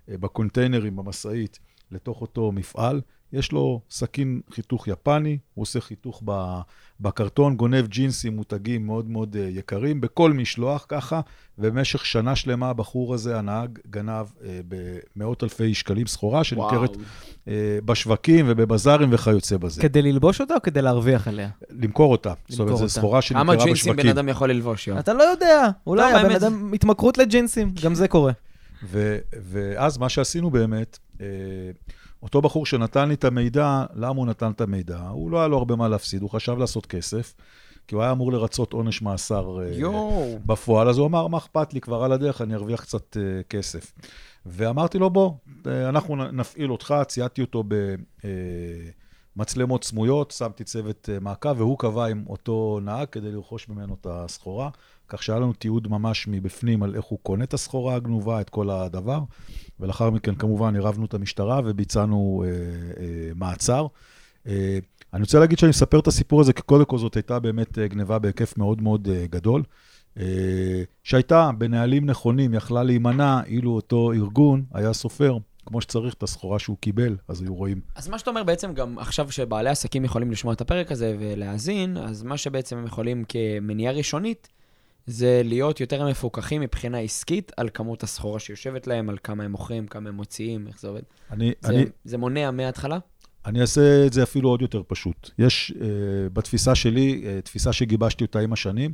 אה, בקונטיינרים, במשאית, לתוך אותו מפעל, יש לו סכין חיתוך יפני, הוא עושה חיתוך ב- בקרטון, גונב ג'ינסים מותגים מאוד מאוד אה, יקרים, בכל משלוח ככה, ובמשך שנה שלמה הבחור הזה, הנהג, גנב אה, במאות אלפי שקלים סחורה שנמכרת. אה, בשווקים ובבזארים וכיוצא בזה. כדי ללבוש אותה או כדי להרוויח עליה? למכור אותה. זאת אומרת, זו. סחורה כמה שנמכרה ג'ינסים בן בשווקים. אדם יכול ללבוש, יואב? אתה לא יודע, אולי הבן אדם, התמכרות לג'ינסים, גם זה קורה. ו- ואז מה שעשינו באמת, אותו בחור שנתן לי את המידע, למה הוא נתן את המידע? הוא לא היה לו הרבה מה להפסיד, הוא חשב לעשות כסף, כי הוא היה אמור לרצות עונש מאסר אה, יואו. בפועל, אז הוא אמר, מה אכפת לי, כבר על הדרך, אני ארוויח קצת אה, כסף. ואמרתי לו, בוא, אה, אנחנו נפעיל אותך, ציידתי אותו במצלמות סמויות, שמתי צוות מעקב, והוא קבע עם אותו נהג כדי לרכוש ממנו את הסחורה, כך שהיה לנו תיעוד ממש מבפנים על איך הוא קונה את הסחורה הגנובה, את כל הדבר, ולאחר מכן כמובן עירבנו את המשטרה וביצענו אה, אה, מעצר. אה, אני רוצה להגיד שאני מספר את הסיפור הזה, כי קודם כל זאת הייתה באמת אה, גניבה בהיקף מאוד מאוד אה, גדול. אה, שהייתה בנהלים נכונים, יכלה להימנע, אילו אותו ארגון היה סופר, כמו שצריך, את הסחורה שהוא קיבל, אז היו רואים. אז מה שאתה אומר בעצם, גם עכשיו שבעלי עסקים יכולים לשמוע את הפרק הזה ולהאזין, אז מה שבעצם הם יכולים כמניעה ראשונית, זה להיות יותר מפוקחים מבחינה עסקית על כמות הסחורה שיושבת להם, על כמה הם מוכרים, כמה הם מוציאים, איך זה עובד. אני, זה, אני, זה מונע מההתחלה? אני אעשה את זה אפילו עוד יותר פשוט. יש uh, בתפיסה שלי, uh, תפיסה שגיבשתי אותה עם השנים,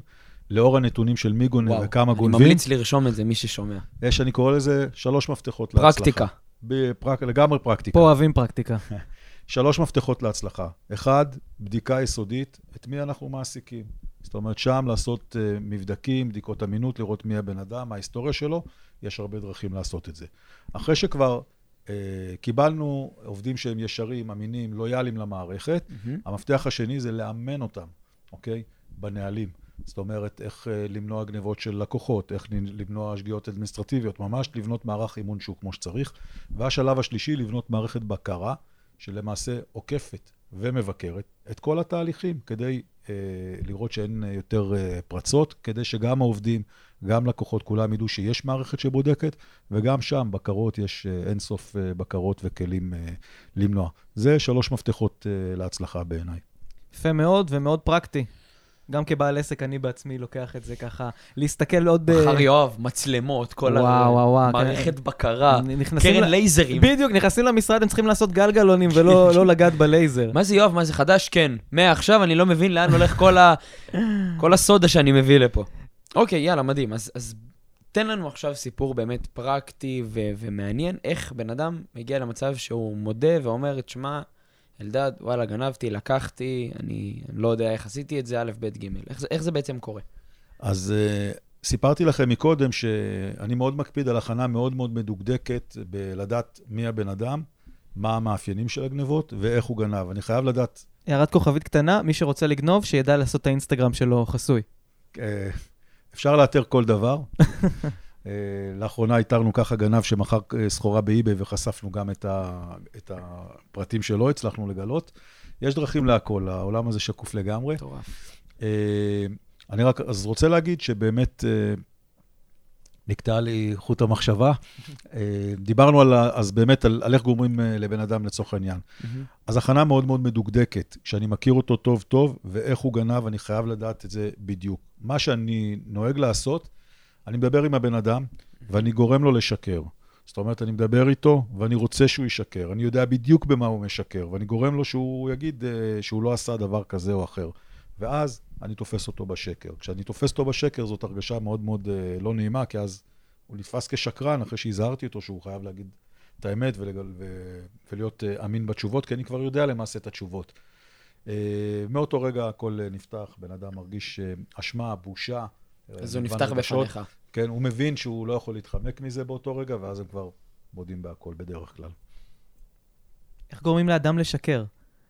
לאור הנתונים של מי גונב וכמה אני גונבים, ממליץ לרשום את זה, מי ששומע. יש, אני קורא לזה, שלוש מפתחות להצלחה. פרקטיקה. בפרק, לגמרי פרקטיקה. פה אוהבים פרקטיקה. <laughs> שלוש מפתחות להצלחה. אחד, בדיקה יסודית, את מי אנחנו מעסיקים. זאת אומרת, שם לעשות uh, מבדקים, בדיקות אמינות, לראות מי הבן אדם, מה ההיסטוריה שלו, יש הרבה דרכים לעשות את זה. אחרי שכבר uh, קיבלנו עובדים שהם ישרים, אמינים, לויאליים למערכת, מהמם. המפתח השני זה לאמן אותם, אוקיי? בנהלים. זאת אומרת, איך uh, למנוע גנבות של לקוחות, איך למנוע שגיאות אדמיניסטרטיביות, ממש לבנות מערך אימון שהוא כמו שצריך. והשלב השלישי, לבנות מערכת בקרה, שלמעשה עוקפת ומבקרת את כל התהליכים, כדי uh, לראות שאין uh, יותר uh, פרצות, כדי שגם העובדים, גם לקוחות, כולם ידעו שיש מערכת שבודקת, וגם שם בקרות, יש uh, אינסוף uh, בקרות וכלים uh, למנוע. זה שלוש מפתחות uh, להצלחה בעיניי. יפה מאוד ומאוד פרקטי. גם כבעל עסק, אני בעצמי לוקח את זה ככה, להסתכל עוד... מחר יואב, מצלמות, כל ה... וואו, וואו, וואו. מערכת בקרה, נכנסים קרן לייזרים. בדיוק, נכנסים למשרד, הם צריכים לעשות גלגלונים ולא לא לגעת בלייזר. מה זה יואב? מה זה חדש? כן. מעכשיו אני לא מבין לאן הולך <laughs> כל, הסודה שאני מביא לפה. אוקיי, יאללה, מדהים. אז, תן לנו עכשיו סיפור באמת פרקטי ומעניין, איך בן אדם מגיע למצב שהוא מודה ואומר, תשמע, אלדד, וואלה, גנבתי, לקחתי, אני לא יודע איך עשיתי את זה, א', ב', ג'. איך, זה- איך זה בעצם קורה? אז uh, סיפרתי לכם מקודם שאני מאוד מקפיד על הכנה מאוד מאוד מדוקדקת בלדעת מי הבן אדם, מה המאפיינים של הגנבות ואיך הוא גנב. אני חייב לדעת, הערת כוכבית קטנה, מי שרוצה לגנוב, שידע לעשות את האינסטגרם שלו חסוי. uh, אפשר לאתר כל דבר. <laughs> uh, לאחרונה איתרנו ככה גנב שמכר אה, סחורה באי-ביי וחשפנו גם את, ה, את הפרטים שלו, הצלחנו לגלות. יש דרכים להכל, העולם הזה שקוף לגמרי. מטורף. אה, אני רק אז רוצה להגיד שבאמת אה, נקטע לי חוט המחשבה. אה, דיברנו על, אז באמת על, על איך גורמים אה, לבן אדם לצורך העניין. אז הכנה מאוד מאוד מדוקדקת, שאני מכיר אותו טוב טוב, ואיך הוא גנב, אני חייב לדעת את זה בדיוק. מה שאני נוהג לעשות, אני מדבר עם הבן אדם, ואני גורם לו לשקר. זאת אומרת, אני מדבר איתו, ואני רוצה שהוא ישקר. אני יודע בדיוק במה הוא משקר, ואני גורם לו שהוא יגיד אה, שהוא לא עשה דבר כזה או אחר. ואז אני תופס אותו בשקר. כשאני תופס אותו בשקר, זאת הרגשה מאוד מאוד אה, לא נעימה, כי אז הוא נתפס כשקרן, אחרי שהזהרתי אותו שהוא חייב להגיד את האמת ולגל, ו, ולהיות אה, אמין בתשובות, כי אני כבר יודע למעשה את התשובות. מאותו רגע הכל נפתח, בן אדם מרגיש אשמה, בושה. אז הוא נפתח. בפניך. כן, הוא מבין שהוא לא יכול להתחמק מזה באותו רגע, ואז הם כבר מודים בהכל בדרך כלל. איך גורמים לאדם לשקר?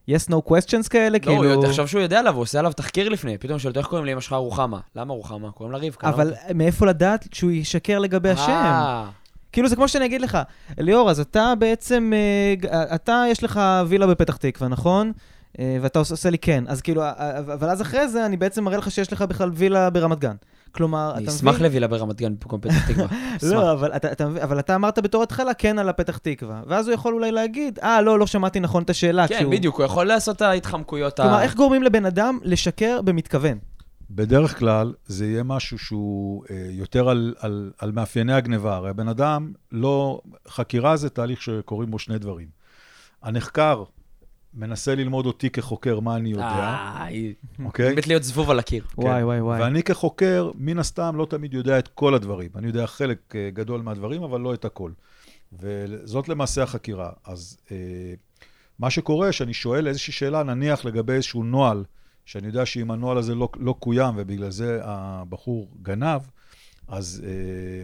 yes, no questions כאלה? לא, כאילו... יודע- תחשוב שהוא יודע עליו, הוא עושה עליו תחקיר לפני. פתאום שואל אותו, איך קוראים לאמא שלך רוחמה? למה רוחמה? קוראים לה רבקה. אבל למה? מאיפה לדעת שהוא ישקר לגבי השם? אה, כאילו זה כמו שאני אגיד לך, ליאור, אז אתה בעצם, אה, אתה, יש לך וילה בפתח תקווה, נכון? אה, ואתה עושה, עושה לי כן. אז כאילו, אה, אה, אבל אז אחרי זה אני בעצם מראה לך שיש לך בכלל וילה ברמת גן. כלומר, אני אתה אשמח מבין? לווילה ברמת גן במקום פתח תקווה. <laughs> אשמח. לא, אבל אתה, אתה, מבין- אבל אתה אמרת בתור התחלה כן על הפתח תקווה. ואז הוא יכול אולי להגיד, אה, לא, לא שמעתי נכון את השאלה. כן, כשהוא- בדיוק, הוא יכול לעשות את ההתחמקויות ה... כלומר, איך גורמים לבן אדם לשקר במתכוון? בדרך כלל זה יהיה משהו שהוא אה, יותר על, על, על מאפייני הגניבה. הרי הבן אדם לא... חקירה זה תהליך שקורים בו שני דברים. הנחקר מנסה ללמוד אותי כחוקר מה אני יודע, אוקיי? באמת להיות זבוב על הקיר. וואי, וואי, וואי. ואני כחוקר, מן הסתם, לא תמיד יודע את כל הדברים. אני יודע חלק אה, גדול מהדברים, אבל לא את הכל. וזאת למעשה החקירה. אז אה, מה שקורה, שאני שואל איזושהי שאלה, נניח לגבי איזשהו נוהל, שאני יודע שאם הנוהל הזה לא, לא קוים ובגלל זה הבחור גנב, אז אה,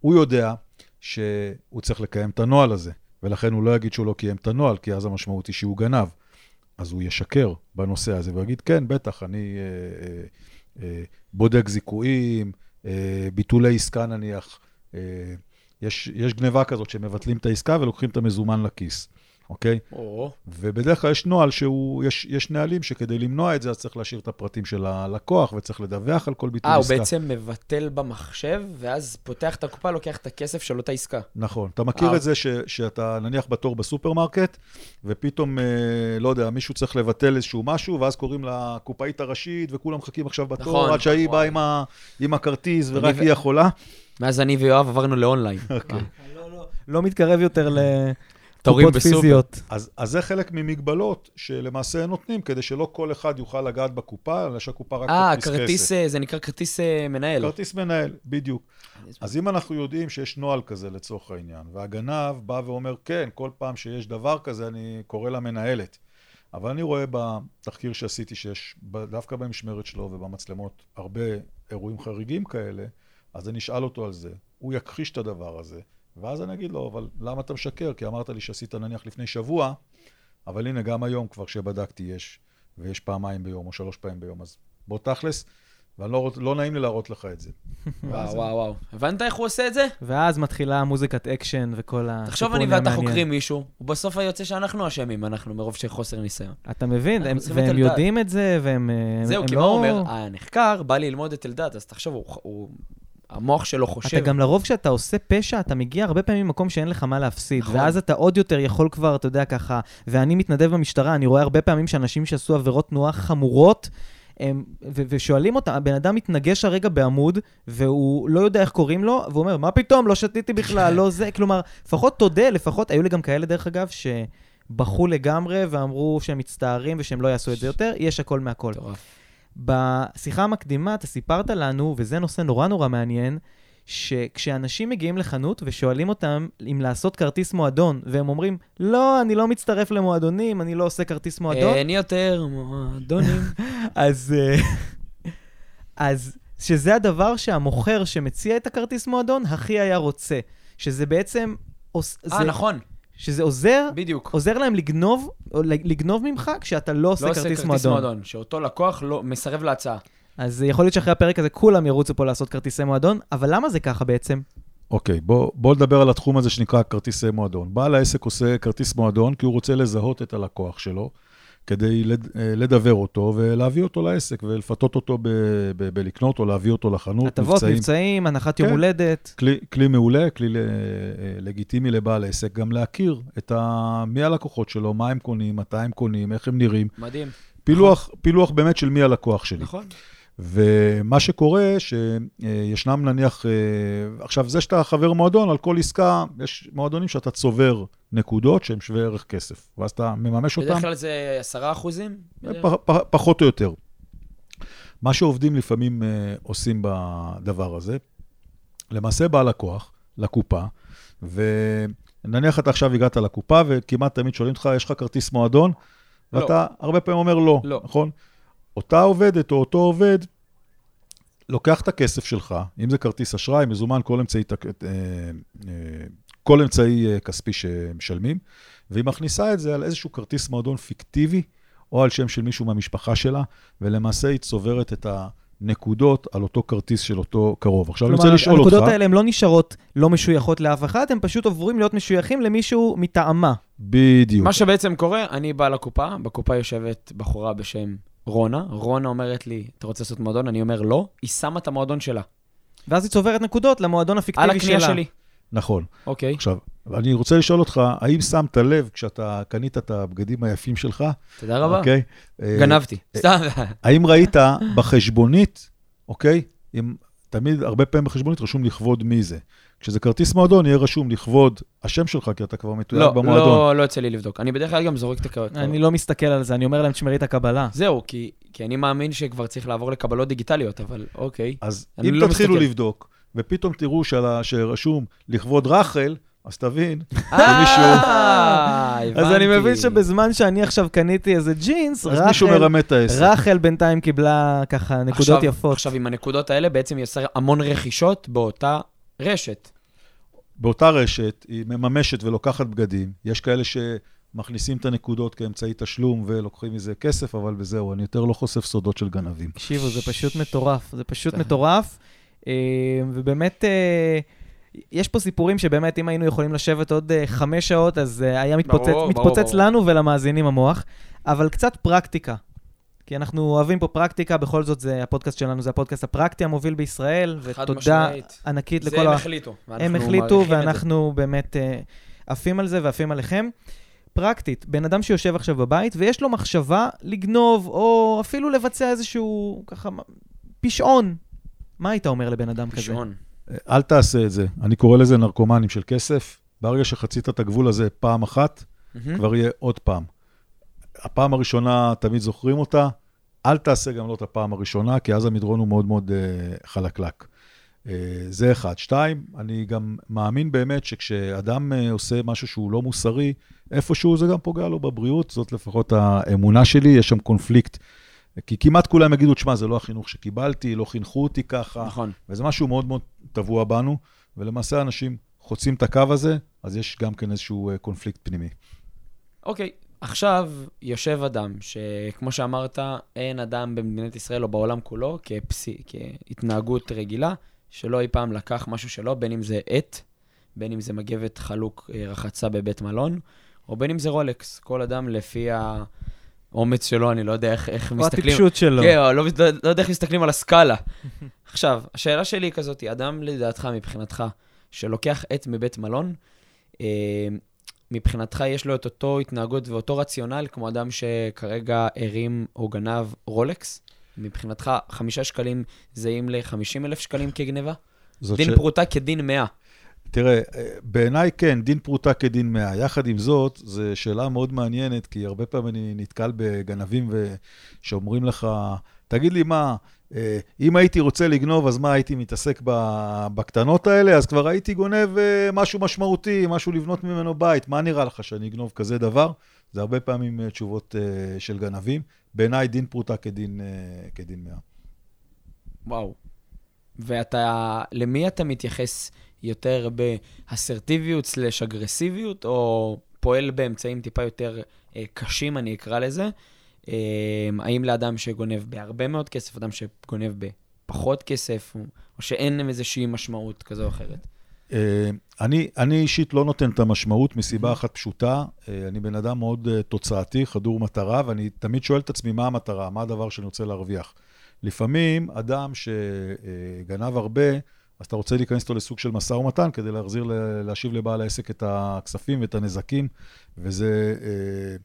הוא יודע שהוא צריך לקיים את הנוהל הזה, ולכן הוא לא יגיד שהוא לא קיים את הנוהל, כי אז המשמעות היא שהוא גנב. אז הוא ישקר בנושא הזה, ויגיד, כן, בטח, אני אה, אה, אה, בודק זיכויים, אה, ביטולי עסקה נניח. אה, יש, יש גניבה כזאת שמבטלים את העסקה ולוקחים את המזומן לכיס, אוקיי? או, ובדרך כלל יש נוהל שהוא, יש, יש נהלים שכדי למנוע את זה, אז צריך להשאיר את הפרטים של הלקוח וצריך לדווח על כל ביטול אה, הוא עסקה. בעצם מבטל במחשב, ואז פותח את הקופה, לוקח את הכסף של אותה עסקה. נכון. אתה מכיר אה. את זה ש, שאתה נניח בתור בסופרמרקט, ופתאום, אה, לא יודע, מישהו צריך לבטל איזשהו משהו, ואז קוראים לה קופאית הראשית, וכולם מחכים עכשיו בתור, נכון, עד שהיא וואי. באה עם, ה- עם הכרטיס, ורק ו- היא יכולה. מאז אני ויואב עברנו לאונליין. אוקיי. אה, לא מתקרב יותר תורים בסופר. פיזיות. אז, אז זה חלק ממגבלות שלמעשה נותנים, כדי שלא כל אחד יוכל לגעת בקופה, אלא שהקופה רק אה, תדפיס כרטיס, כסף. אה, זה נקרא כרטיס אה, מנהל. כרטיס מנהל, בדיוק. אז אם אנחנו יודעים שיש נוהל כזה לצורך העניין, והגנב בא ואומר, כן, כל פעם שיש דבר כזה, אני קורא למנהלת. אבל אני רואה בתחקיר שעשיתי שיש דווקא במשמרת שלו ובמצלמות הרבה אירועים חריגים כאלה, אז אני אשאל אותו על זה. הוא יכחיש את הדבר הזה, ואז אני אגיד לו, אבל למה אתה משקר? כי אמרת לי שעשית נניח לפני שבוע, אבל הנה, גם היום כבר שבדקתי יש, ויש פעמיים ביום או שלוש פעמים ביום, אז בוא תכלס, ואני לא, רוצ- לא נעים לי להראות לך את זה. <laughs> וואו, וואו, וואו. הבנת איך הוא עושה את זה? ואז מתחילה מוזיקת אקשן וכל הסיפור תחשוב, אני ואתה. חוקרים מישהו, ובסוף יוצא שאנחנו אשמים, אנחנו מרוב של חוסר ניסיון. אתה מבין, הם- את והם. יודעים את זה, והם אה, זהו, כי לא... מה הוא אומר? הנחקר בא ללמוד את אלדד, אז תחשוב, הוא- הוא... המוח שלו חושב. אתה גם לרוב כשאתה עושה פשע, אתה מגיע הרבה פעמים ממקום שאין לך מה להפסיד. נכון. ואז אתה עוד יותר יכול כבר, אתה יודע, ככה... ואני מתנדב במשטרה, אני רואה הרבה פעמים שאנשים שעשו עבירות תנועה חמורות, הם, ו- ושואלים אותם, הבן אדם מתנגש הרגע בעמוד, והוא לא יודע איך קוראים לו, והוא אומר, מה פתאום, לא שתיתי בכלל, לא זה, <laughs> כלומר, לפחות תודה, לפחות, היו לי גם כאלה, דרך אגב, שבכו לגמרי ואמרו שהם מצטערים ושהם לא יעשו את זה יותר, יש הכל מהכל. מטורף. בשיחה המקדימה אתה סיפרת לנו, וזה נושא נורא נורא מעניין, שכשאנשים מגיעים לחנות ושואלים אותם אם לעשות כרטיס מועדון, והם אומרים, לא, אני לא מצטרף למועדונים, אני לא עושה כרטיס מועדון, אין יותר מועדונים. <laughs> אז... אה, אז שזה הדבר שהמוכר שמציע את הכרטיס מועדון הכי היה רוצה. שזה בעצם... אה, זה- נכון, שזה עוזר, בדיוק. עוזר להם לגנוב, לגנוב ממך כשאתה לא עושה לא עושה כרטיס כרטיס מועדון. מועדון, שאותו לקוח לא מסרב להצעה. אז יכול להיות שאחרי הפרק הזה כולם ירוצו פה לעשות כרטיסי מועדון, אבל למה זה ככה בעצם? אוקיי, בוא, בוא נדבר על התחום הזה שנקרא כרטיסי מועדון. בעל העסק עושה כרטיס מועדון כי הוא רוצה לזהות את הלקוח שלו, כדי לד, אה, לדבר אותו ולהביא אותו לעסק ולפתות אותו ב, ב, בלקנות או להביא אותו לחנות, הטבות, מבצעים, הנחת יום כן. הולדת. כלי, כלי מעולה, כלי ל- אה, לגיטימי לבעל העסק, גם להכיר את ה... מי הלקוחות שלו, מה הם קונים, מתי הם קונים, איך הם נראים. מדהים. פילוח, פילוח באמת של מי הלקוח שלי. נכון. ומה שקורה, שישנם נניח, אה, עכשיו, זה שאתה חבר מועדון, על כל עסקה, יש מועדונים שאתה צובר נקודות שהם שווי ערך כסף, ואז אתה מממש אותם בדרך כלל זה עשרה אחוזים? פח, פח, פחות או יותר. מה שעובדים לפעמים אה, עושים בדבר הזה, למעשה בא לקוח לקופה, ונניח אתה עכשיו הגעת לקופה, וכמעט תמיד שואלים אותך, יש לך כרטיס מועדון? לא. ואתה הרבה פעמים אומר לא, לא. נכון? אותה עובדת או אותו עובד, לוקח את הכסף שלך, אם זה כרטיס אשראי, מזומן, כל אמצעי, אה, אה, כל אמצעי אה, כספי שמשלמים, והיא מכניסה את זה על איזשהו כרטיס מועדון פיקטיבי, או על שם של מישהו מהמשפחה שלה, ולמעשה היא צוברת את הנקודות על אותו כרטיס של אותו קרוב. עכשיו, אני רוצה לשאול אותך... הנקודות האלה הן לא נשארות לא משויכות לאף אחד, הן פשוט עוברים להיות משויכים למישהו מטעמה. בדיוק. מה שבעצם קורה, אני בא לקופה, בקופה יושבת בחורה בשם רונה, רונה אומרת לי, אתה רוצה לעשות מועדון? אני אומר לא, היא שמה את המועדון שלה. ואז היא צוברת נקודות למועדון על הפיקטיבי הקנייה שלה. שלי. נכון. אוקיי, עכשיו, אני רוצה לשאול אותך, האם שמת לב כשאתה קנית את הבגדים היפים שלך, תודה רבה. אוקיי? אה, גנבתי. סתם. האם ראית בחשבונית, אוקיי? אם, תמיד, הרבה פעמים בחשבונית רשום לכבוד מי זה. כשזה כרטיס מועדון, יהיה רשום לכבוד השם שלך, כי אתה כבר מתויג לא, במועדון. לא, לא יוצא לי לבדוק. אני בדרך כלל גם זורק את הקרקע. אני לא מסתכל על זה, אני אומר להם, תשמרי את הקבלה. זהו, כי, כי אני מאמין שכבר צריך לעבור לקבלות דיגיטליות, אבל אוקיי. אז אם לא תתחילו מסתכל. לבדוק, ופתאום תראו שרשום לכבוד רחל, אז תבין אה, הבנתי. אז אני מבין שבזמן שאני עכשיו קניתי איזה ג'ינס, אז מישהו רחל, מרמה את העסק. רחל בינתיים קיבלה ככה נקודות יפות. עכשיו, עם הנקודות האלה, בעצם היא עושה המון רכישות באותה רשת. באותה רשת, היא מממשת ולוקחת בגדים. יש כאלה שמכניסים את הנקודות כאמצעי תשלום ולוקחים מזה כסף, אבל וזהו, אני יותר לא חושף סודות של גנבים. תקשיבו, זה פשוט מטורף, זה פשוט. מטורף. אה, ובאמת, אה, יש פה סיפורים שבאמת, אם היינו יכולים לשבת עוד אה, חמש שעות, אז אה, היה מתפוצץ, ברור, מתפוצץ ברור. לנו ולמאזינים המוח. אבל קצת פרקטיקה. כי אנחנו אוהבים פה פרקטיקה, בכל זאת זה הפודקאסט שלנו, זה הפודקאסט הפרקטי המוביל בישראל, חד ותודה משמעית. ענקית זה לכל הם ה... החליטו. ואנחנו הם החליטו, את זה. ואנחנו באמת אה, עפים על זה ועפים עליכם. פרקטית, בן אדם שיושב עכשיו בבית ויש לו מחשבה לגנוב, או אפילו לבצע איזשהו, ככה, פשעון. מה היית אומר לבן אדם כזה? שעון. אל תעשה את זה. אני קורא לזה נרקומנים של כסף. ברגע שחצית את הגבול הזה פעם אחת, מהמם. כבר יהיה עוד פעם. הפעם הראשונה, תמיד זוכרים אותה, אל תעשה גם לא את הפעם הראשונה, כי אז המדרון הוא מאוד מאוד uh, חלקלק. Uh, זה אחד. שתיים, אני גם מאמין באמת שכשאדם uh, עושה משהו שהוא לא מוסרי, איפשהו זה גם פוגע לו בבריאות, זאת לפחות האמונה שלי, יש שם קונפליקט. כי כמעט כולם יגידו, תשמע, זה לא החינוך שקיבלתי, לא חינכו אותי ככה, נכון. וזה משהו מאוד מאוד טבוע בנו, ולמעשה אנשים חוצים את הקו הזה, אז יש גם כן איזשהו אה, קונפליקט פנימי. אוקיי, עכשיו יושב אדם, שכמו שאמרת, אין אדם במדינת ישראל או בעולם כולו, כפסי, כהתנהגות רגילה, שלא אי פעם לקח משהו שלו, בין אם זה עט, בין אם זה מגבת חלוק אה, רחצה בבית מלון, או בין אם זה רולקס. כל אדם לפי האומץ שלו, אני לא יודע איך, איך או מסתכלים... הטיפשות שלו. כן, או לא, לא, לא יודע איך מסתכלים על הסקאלה. <laughs> עכשיו, השאלה שלי היא כזאת, אדם לדעתך, מבחינתך, שלוקח עט מבית מלון, אה, מבחינתך יש לו את אותו התנהגות ואותו רציונל כמו אדם שכרגע הרים או גנב רולקס? מבחינתך, חמישה שקלים זהים ל-50 אלף שקלים כגניבה? דין ש- פרוטה כדין 100. תראה, אה, בעיניי כן, דין פרוטה כדין מאה. יחד עם זאת, זו שאלה מאוד מעניינת, כי הרבה פעמים אני נתקל בגנבים. שאומרים לך, תגיד לי מה, אה, אם הייתי רוצה לגנוב, אז מה, הייתי מתעסק בקטנות האלה? אז כבר הייתי גונב אה, משהו משמעותי, משהו לבנות ממנו בית. מה נראה לך שאני אגנוב כזה דבר? זה הרבה פעמים תשובות של גנבים. בעיניי דין פרוטה כדין, כדין מאה. וואו. ואתה, למי אתה מתייחס יותר באסרטיביות סלש אגרסיביות, או פועל באמצעים טיפה יותר אה, קשים, אני אקרא לזה? אה, האם לאדם שגונב בהרבה מאוד כסף, אדם שגונב בפחות כסף, או, שאין איזושהי משמעות כזו או אחרת? אה, אני, אני אישית לא נותן את המשמעות מסיבה אחת פשוטה. אה, אני בן אדם מאוד אה, תוצאתי, חדור מטרה, ואני תמיד שואל את עצמי מה המטרה, מה הדבר שאני רוצה להרוויח. לפעמים אדם שגנב הרבה, אז אתה רוצה להיכנס איתו לסוג של משא ומתן כדי להחזיר, ל- להשיב לבעל העסק את הכספים ואת הנזקים, וזה אה,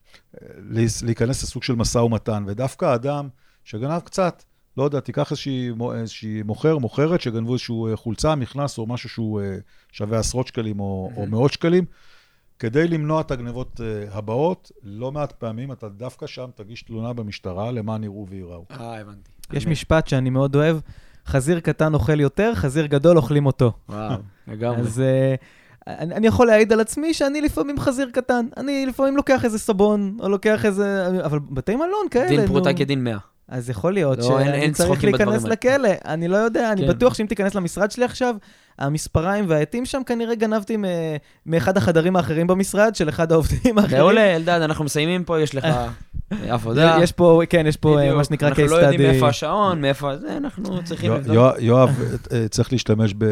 להיס- להיכנס לסוג של משא ומתן. ודווקא האדם שגנב קצת, לא יודע, תיקח איזושהי, איזושהי מוכר, מוכרת, שגנבו איזשהו אה, חולצה, מכנס או משהו שהוא אה, שווה עשרות שקלים או, או מאות שקלים, כדי למנוע את הגנבות אה, הבאות, לא מעט פעמים אתה דווקא שם תגיש תלונה במשטרה למען יראו וייראו. אה, הבנתי. יש משפט שאני מאוד אוהב, חזיר קטן אוכל יותר, חזיר גדול אוכלים אותו. וואו, לגמרי. אז אה, אני, אני יכול להעיד על עצמי שאני לפעמים חזיר קטן. אני לפעמים לוקח איזה סבון, או לוקח איזה... אבל בתי מלון כאלה, דין פרוטה. כדין 100. אז יכול להיות לא, שאני צריך להיכנס לכלא. אני לא יודע, אני כן. בטוח שאם תיכנס למשרד שלי עכשיו, המספריים והעטים שם כנראה גנבתי מ- מאחד החדרים האחרים במשרד, של אחד העובדים האחרים. מעולה, אלדד, אנחנו מסיימים פה, יש לך <laughs> <laughs> עבודה. יש פה, כן, יש פה אה. מה שנקרא case אנחנו לא יודעים study. מאיפה השעון, מאיפה זה, אנחנו צריכים לבדוק. יואב- יואב אה, צריך להשתמש ב-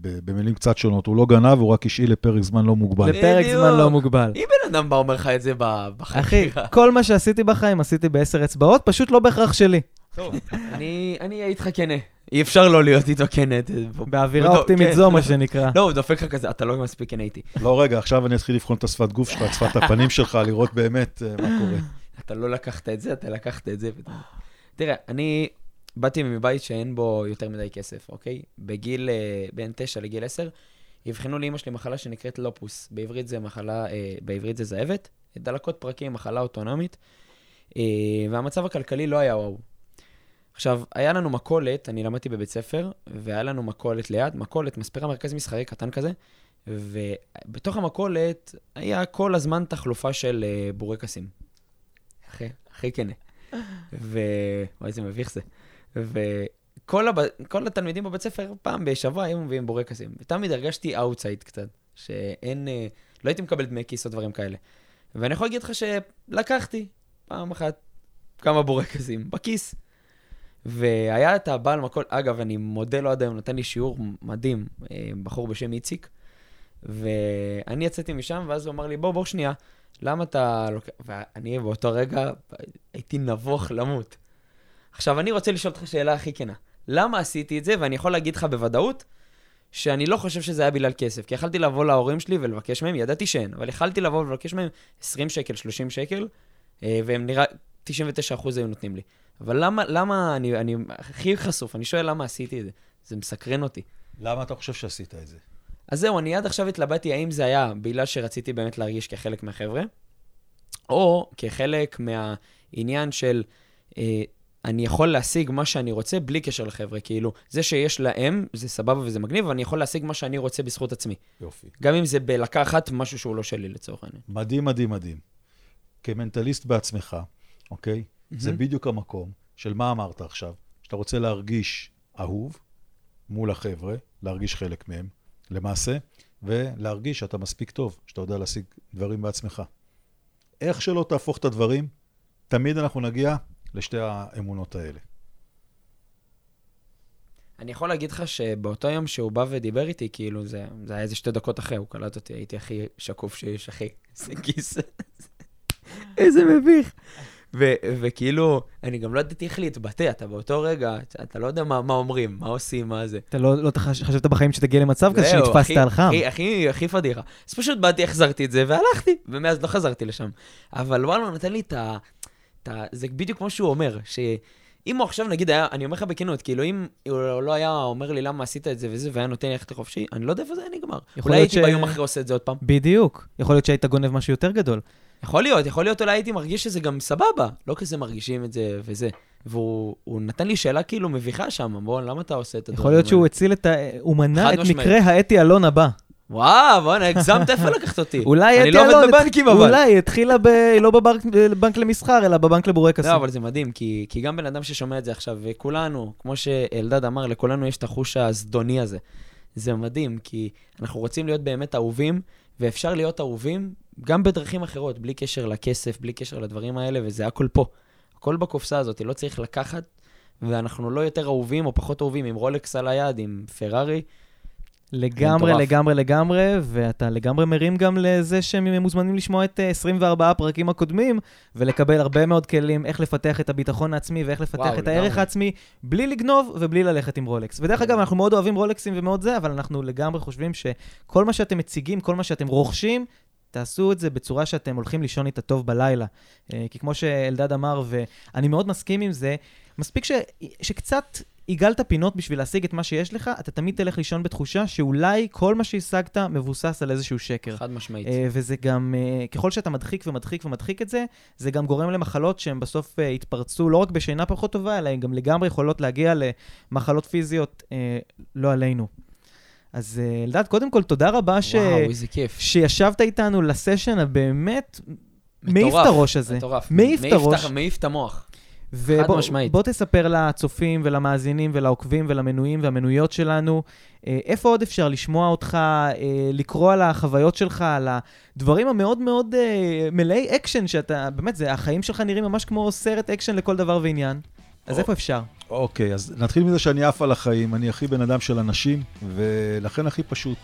ב- במילים קצת שונות. הוא לא גנב, הוא רק השאיל לפרק זמן לא מוגבל. לפרק. זמן לא מוגבל. אם בן אדם בא אומר לך את זה ב- אחי, בחקירה. כל מה שעשיתי בחיים עשיתי בעשר אצבעות, פשוט לא בהכרח שלי. טוב, אני אני אהיה איתך כנה. אי אפשר לא להיות איתו כנה. באווירה בטוח, אופטימית כן. זו, מה שנקרא. לא, הוא דופק לך כזה, אתה לא מספיק כנה איתי. לא, רגע, עכשיו אני אתחיל לבחון את השפת גוף שלך, את שפת הפנים שלך, לראות באמת אה, מה קורה. אתה לא לקחת את זה, אתה לקחת את זה. תראה, אני באתי מבית שאין בו יותר מדי כסף, אוקיי? בגיל, אה, בין 9 לגיל 10, אבחנו לאמא שלי מחלה שנקראת לופוס. בעברית זה מחלה, אה, בעברית זה זאבת, דלקות פרקים, מחלה אוטונומית, אה, והמצב הכלכלי לא היה וואו. עכשיו, היה לנו מכולת, אני למדתי בבית ספר, והיה לנו מכולת ליד, מכולת, מספרה מרכז מסחרי קטן כזה, ובתוך המכולת היה כל הזמן תחלופה של בורקסים. הכי, הכי כנה. ו... וואי, איזה מביך זה. וכל הב... כל התלמידים בבית ספר, פעם בשבוע היו מביאים בורקסים. ותמיד הרגשתי outside קצת, שאין... אה, לא הייתי מקבל דמי כיס או דברים כאלה. ואני יכול להגיד לך שלקחתי פעם אחת כמה בורקסים בכיס. והיה את הבעל מכולת, אגב, אני מודה לו עד היום, נתן לי שיעור מדהים, אה, בחור בשם איציק. ואני יצאתי משם, ואז הוא אמר לי, בוא, בוא שנייה, למה אתה לוקח... ואני באותו רגע הייתי נבוך למות. עכשיו, אני רוצה לשאול אותך שאלה הכי כנה. למה עשיתי את זה? ואני יכול להגיד לך בוודאות שאני לא חושב שזה היה בגלל כסף. כי יכלתי לבוא להורים שלי ולבקש מהם, ידעתי שאין, אבל יכלתי לבוא ולבקש מהם 20 שקל, 30 שקל, אה, והם נראה, 99% היו נותנים לי. אבל למה, למה אני, אני הכי חשוף, אני שואל למה עשיתי את זה. זה מסקרן אותי. למה אתה חושב שעשית את זה? אז זהו, אני עד עכשיו התלבטתי האם זה היה בגלל שרציתי באמת להרגיש כחלק מהחבר'ה, או כחלק מהעניין של אה, אני יכול להשיג מה שאני רוצה בלי קשר לחבר'ה. כאילו, זה שיש להם, זה סבבה וזה מגניב, אבל אני יכול להשיג מה שאני רוצה בזכות עצמי. יופי. גם אם זה בלקחת משהו שהוא לא שלי לצורך העניין. מדהים, מדהים, מדהים. כמנטליסט בעצמך, אוקיי? זה מהמם. בדיוק המקום של מה אמרת עכשיו, שאתה רוצה להרגיש אהוב מול החבר'ה, להרגיש חלק מהם, למעשה, ולהרגיש שאתה מספיק טוב, שאתה יודע להשיג דברים בעצמך. איך שלא תהפוך את הדברים, תמיד אנחנו נגיע לשתי האמונות האלה. אני יכול להגיד לך שבאותו יום שהוא בא ודיבר איתי, כאילו, זה, זה היה איזה שתי דקות אחרי, הוא קלט אותי, הייתי הכי שקוף שיש, אחי. איזה כיס. איזה מביך. ו- וכאילו, אני גם לא ידעתי איך להתבטא, אתה באותו רגע, אתה, לא יודע מה, מה אומרים, מה עושים, מה זה. אתה לא, לא תחש- חשבת בחיים שתגיע למצב כזה שנתפסת על חם. הכי, הכי, הכי פדיחה. אז פשוט באתי, החזרתי את זה, והלכתי, ומאז לא חזרתי לשם. אבל וואלה, הוא נתן לי את ה... את ה... זה בדיוק כמו שהוא אומר, שאם הוא עכשיו, נגיד, היה, אני אומר לך בכנות, כאילו, אם הוא לא היה אומר לי למה עשית את זה וזה, והיה נותן לי ללכת לחופשי, אני לא יודע איפה זה היה נגמר. אולי הייתי ש- ביום אחרי עושה את זה עוד פעם. בדיוק. יכול להיות שהיית גונב משהו יותר גדול. יכול להיות, יכול להיות אולי הייתי מרגיש שזה גם סבבה, לא כזה מרגישים את זה וזה. והוא הוא נתן לי שאלה כאילו מביכה שם, בוא, למה אתה עושה את הדברים יכול להיות שהוא הציל את ה... הוא מנע את. מקרה האתי אלון הבא. וואו, בוא'נה, הגזמת, איפה לקחת אותי? אולי אני אתי לא עובד אלון... בבנקים, אבל. אולי, היא התחילה ב... לא בבנק למסחר, אלא בבנק לבורקסים. לא, אבל זה מדהים, כי גם בן אדם ששומע את זה עכשיו, וכולנו, כמו שאלדד אמר, לכולנו יש את החוש הזדוני הזה. זה מדהים, כי אנחנו רוצים להיות באמת אהובים, ואפשר להיות אהובים גם בדרכים אחרות, בלי קשר לכסף, בלי קשר לדברים האלה, וזה הכל פה. הכל בקופסה הזאת, לא צריך לקחת, ואנחנו לא יותר אהובים או פחות אהובים עם רולקס על היד, עם פרארי. לגמרי. לגמרי, לגמרי, ואתה לגמרי מרים גם לזה שהם מוזמנים לשמוע את אה, 24 הפרקים הקודמים, ולקבל הרבה מאוד כלים איך לפתח את הביטחון העצמי ואיך לפתח וואו, את הערך לגמרי. העצמי, בלי לגנוב ובלי ללכת עם רולקס. ודרך אגב, אנחנו מאוד אוהבים רולקסים ומאוד זה, אבל אנחנו לגמרי חושבים שכל מה שאתם מציגים, כל מה שאתם רוכשים, תעשו את זה בצורה שאתם הולכים לישון איתה טוב בלילה. אה, כי כמו שאלדד אמר, ואני מאוד מסכים עם זה, מספיק ש... שקצת עיגלת פינות בשביל להשיג את מה שיש לך, אתה תמיד תלך לישון בתחושה שאולי כל מה שהשגת מבוסס על איזשהו שקר. חד משמעית. אה, וזה גם, אה, ככל שאתה מדחיק ומדחיק ומדחיק את זה, זה גם גורם למחלות שהן בסוף יתפרצו לא רק בשינה פחות טובה, אלא הן גם לגמרי יכולות להגיע למחלות פיזיות, לא עלינו. אז אה, אלדד, קודם כל, תודה רבה ש... וואו, איזה כיף. שישבת איתנו לסשן הבאמת מעיף את הראש הזה. מטורף. מעיף את הראש. מעיף את המוח. ובוא משמעית. בוא תספר לצופים ולמאזינים ולעוקבים ולמנויים והמנויות שלנו, אה, איפה עוד אפשר לשמוע אותך, אה, לקרוא על החוויות שלך, על הדברים המאוד מאוד מלאי אקשן, שאתה, באמת, זה, החיים שלך נראים ממש כמו סרט אקשן לכל דבר ועניין. אז או. איפה אפשר? אוקיי, אז נתחיל מזה שאני עף על החיים, אני הכי בן אדם של אנשים, ולכן הכי פשוט.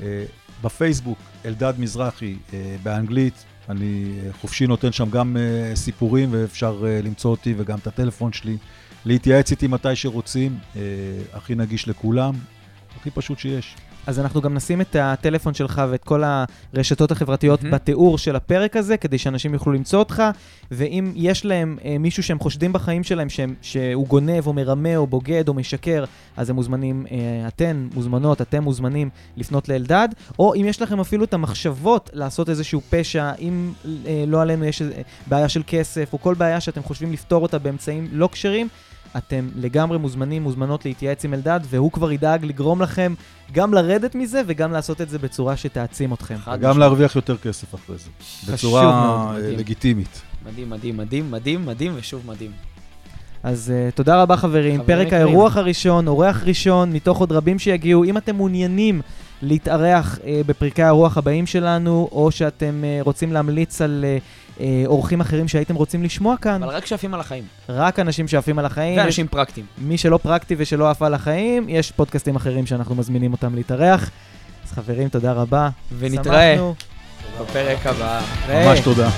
אה, בפייסבוק, אלדד מזרחי, אה, באנגלית, אני אה, חופשי נותן שם גם סיפורים, ואפשר למצוא אותי וגם את הטלפון שלי, להתייעץ איתי מתי שרוצים, הכי נגיש לכולם, הכי פשוט שיש. אז אנחנו גם נשים את הטלפון שלך ואת כל הרשתות החברתיות מהמם. בתיאור של הפרק הזה, כדי שאנשים יוכלו למצוא אותך, ואם יש להם אה, מישהו שהם חושדים בחיים שלהם שהם, שהוא גונב או מרמה או בוגד או משקר, אז הם מוזמנים, אה, אתן מוזמנות, אתם מוזמנים לפנות לאלדד, או אם יש לכם אפילו את המחשבות לעשות איזשהו פשע, אם אה, לא עלינו יש איזה בעיה של כסף, או כל בעיה שאתם חושבים לפתור אותה באמצעים לא כשרים, אתם לגמרי מוזמנים, מוזמנות להתייעץ עם אלדד, והוא כבר ידאג לגרום לכם גם לרדת מזה וגם לעשות את זה בצורה שתעצים אתכם. גם. להרוויח יותר כסף אחרי זה, בצורה מאוד, אה, מדהים. לגיטימית. מדהים, מדהים, מדהים, מדהים, מדהים ושוב מדהים. אז uh, תודה רבה חברים, חברים פרק יקרים. האירוח הראשון, אורח ראשון, מתוך עוד רבים שיגיעו. אם אתם מעוניינים להתארח uh, בפרקי האירוח הבאים שלנו, או שאתם uh, רוצים להמליץ על uh, אורחים אחרים שהייתם רוצים לשמוע כאן, אבל רק שעפים על החיים. רק אנשים שעפים על החיים. ואנשים פרקטיים. מי שלא פרקטי ושלא עף על החיים, יש פודקאסטים אחרים שאנחנו מזמינים אותם להתארח. אז חברים, תודה רבה. ונתראה שמחנו. בפרק הבא. ממש תודה.